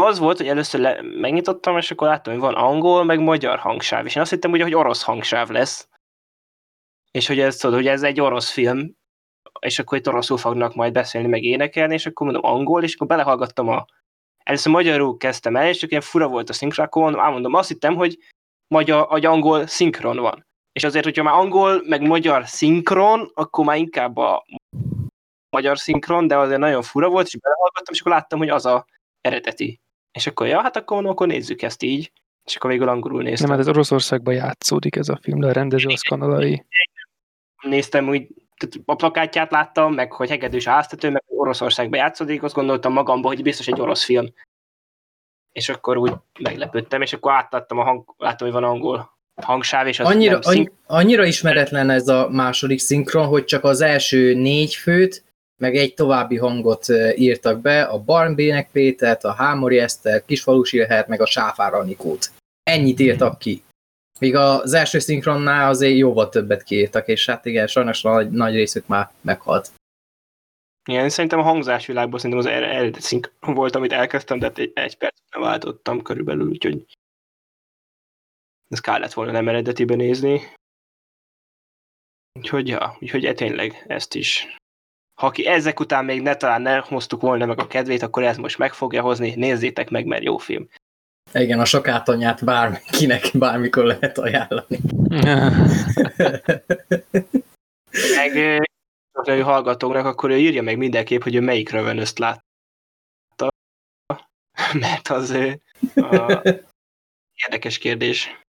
Az volt, hogy először le, megnyitottam, és akkor láttam, hogy van angol, meg magyar hangsáv, és én azt hittem, hogy, hogy orosz hangsáv lesz. És hogy ez, tudod, hogy ez egy orosz film, és akkor itt oroszul fognak majd beszélni, meg énekelni, és akkor mondom angol, és akkor belehallgattam a... Először magyarul kezdtem el, és csak ilyen fura volt a szinkrakon, mondom, azt hittem, hogy magyar, vagy angol szinkron van. És azért, hogyha már angol, meg magyar szinkron, akkor már inkább a magyar szinkron, de azért nagyon fura volt, és belehallgattam, és akkor láttam, hogy az a eredeti. És akkor, ja, hát akkor, akkor nézzük ezt így. És akkor végül angolul néztem. Nem, hát ez Oroszországban játszódik ez a film, de a rendező az kanadai. Néztem úgy, a plakátját láttam, meg hogy hegedűs háztető, meg Oroszországban játszódik, azt gondoltam magamban, hogy biztos egy orosz film. És akkor úgy meglepődtem, és akkor átadtam a hang, láttam, hogy van angol hangsáv, és az annyira, szink... annyira ismeretlen ez a második szinkron, hogy csak az első négy főt, meg egy további hangot írtak be, a Barnbének Pétert, a Hámori Eszter, Kisfalusi lehet, meg a Sáfár Anikót. Ennyit írtak ki. Míg az első szinkronnál azért jóval többet kiírtak, és hát igen, sajnos nagy, nagy részük már meghalt. Igen, szerintem a hangzásvilágban szerintem az eredeti szinkron volt, amit elkezdtem, de hát egy, egy percre váltottam körülbelül, úgyhogy ez kár lett volna nem eredetiben nézni. Úgyhogy ja, úgyhogy e tényleg ezt is. Ha ki ezek után még ne talán ne hoztuk volna meg a kedvét, akkor ez most meg fogja hozni, nézzétek meg, mert jó film. Igen, a sokátanyát bárkinek bármikor lehet ajánlani. meg a hallgatóknak, akkor ő írja meg mindenképp, hogy ő melyik Ravenous-t látta. [laughs] Mert az a, érdekes kérdés.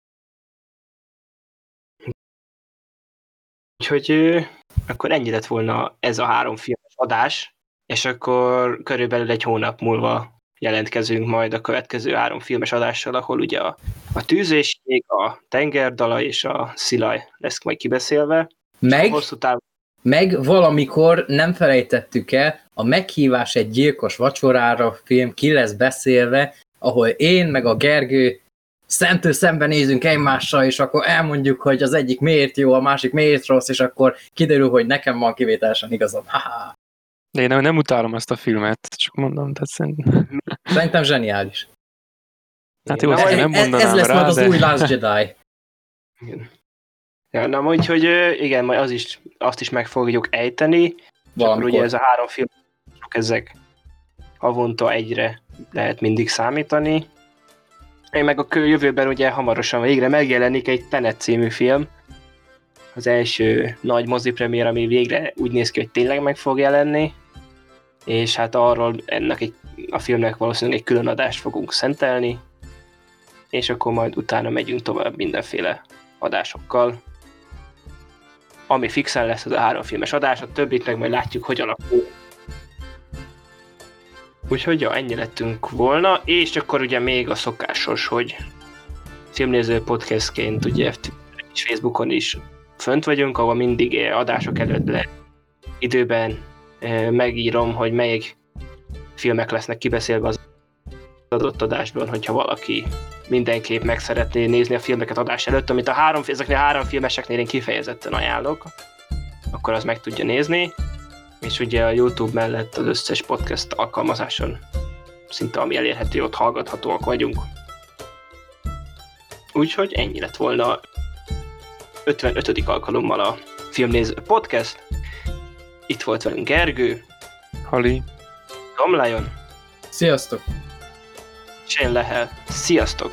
Úgyhogy akkor ennyi lett volna ez a három filmes adás, és akkor körülbelül egy hónap múlva jelentkezünk majd a következő három filmes adással, ahol ugye a, a tűzésség, a tengerdala és a szilaj lesz majd kibeszélve. Meg, hosszú táv... meg valamikor nem felejtettük el, a meghívás egy gyilkos vacsorára film ki lesz beszélve, ahol én meg a Gergő szemtől szemben nézünk egymással, és akkor elmondjuk, hogy az egyik miért jó, a másik miért rossz, és akkor kiderül, hogy nekem van kivételesen igazam. Ha-ha. De én nem, nem utálom ezt a filmet, csak mondom, tehát szerintem... Szerintem zseniális. Hát jó, ezt nem mondanám Ez lesz rá, majd az de... új Last Jedi. Igen. Ja, na úgyhogy igen, majd az is, azt is meg fogjuk ejteni. Valamikor. ugye ez a három film, ezek havonta egyre lehet mindig számítani. Én meg a jövőben ugye hamarosan végre megjelenik egy Tenet című film, az első nagy mozipremiér, ami végre úgy néz ki, hogy tényleg meg fog jelenni, és hát arról ennek egy, a filmnek valószínűleg egy külön adást fogunk szentelni, és akkor majd utána megyünk tovább mindenféle adásokkal. Ami fixen lesz, az a három filmes adás, a többit meg majd látjuk, hogy alakul. Úgyhogy ja, ennyi lettünk volna, és akkor ugye még a szokásos, hogy filmnéző podcastként ugye és Facebookon is fönt vagyunk, ahol mindig adások előtt le időben megírom, hogy melyik filmek lesznek kibeszélve az adott adásban, hogyha valaki mindenképp meg szeretné nézni a filmeket adás előtt, amit a három, ezeknél a három filmeseknél én kifejezetten ajánlok, akkor az meg tudja nézni, és ugye a YouTube mellett az összes podcast alkalmazáson szinte ami elérhető, ott hallgathatóak vagyunk. Úgyhogy ennyi lett volna 55. alkalommal a Filmnéző Podcast. Itt volt velünk Gergő. Hali. Tom Lion. Sziasztok! Shane Lehel. Sziasztok!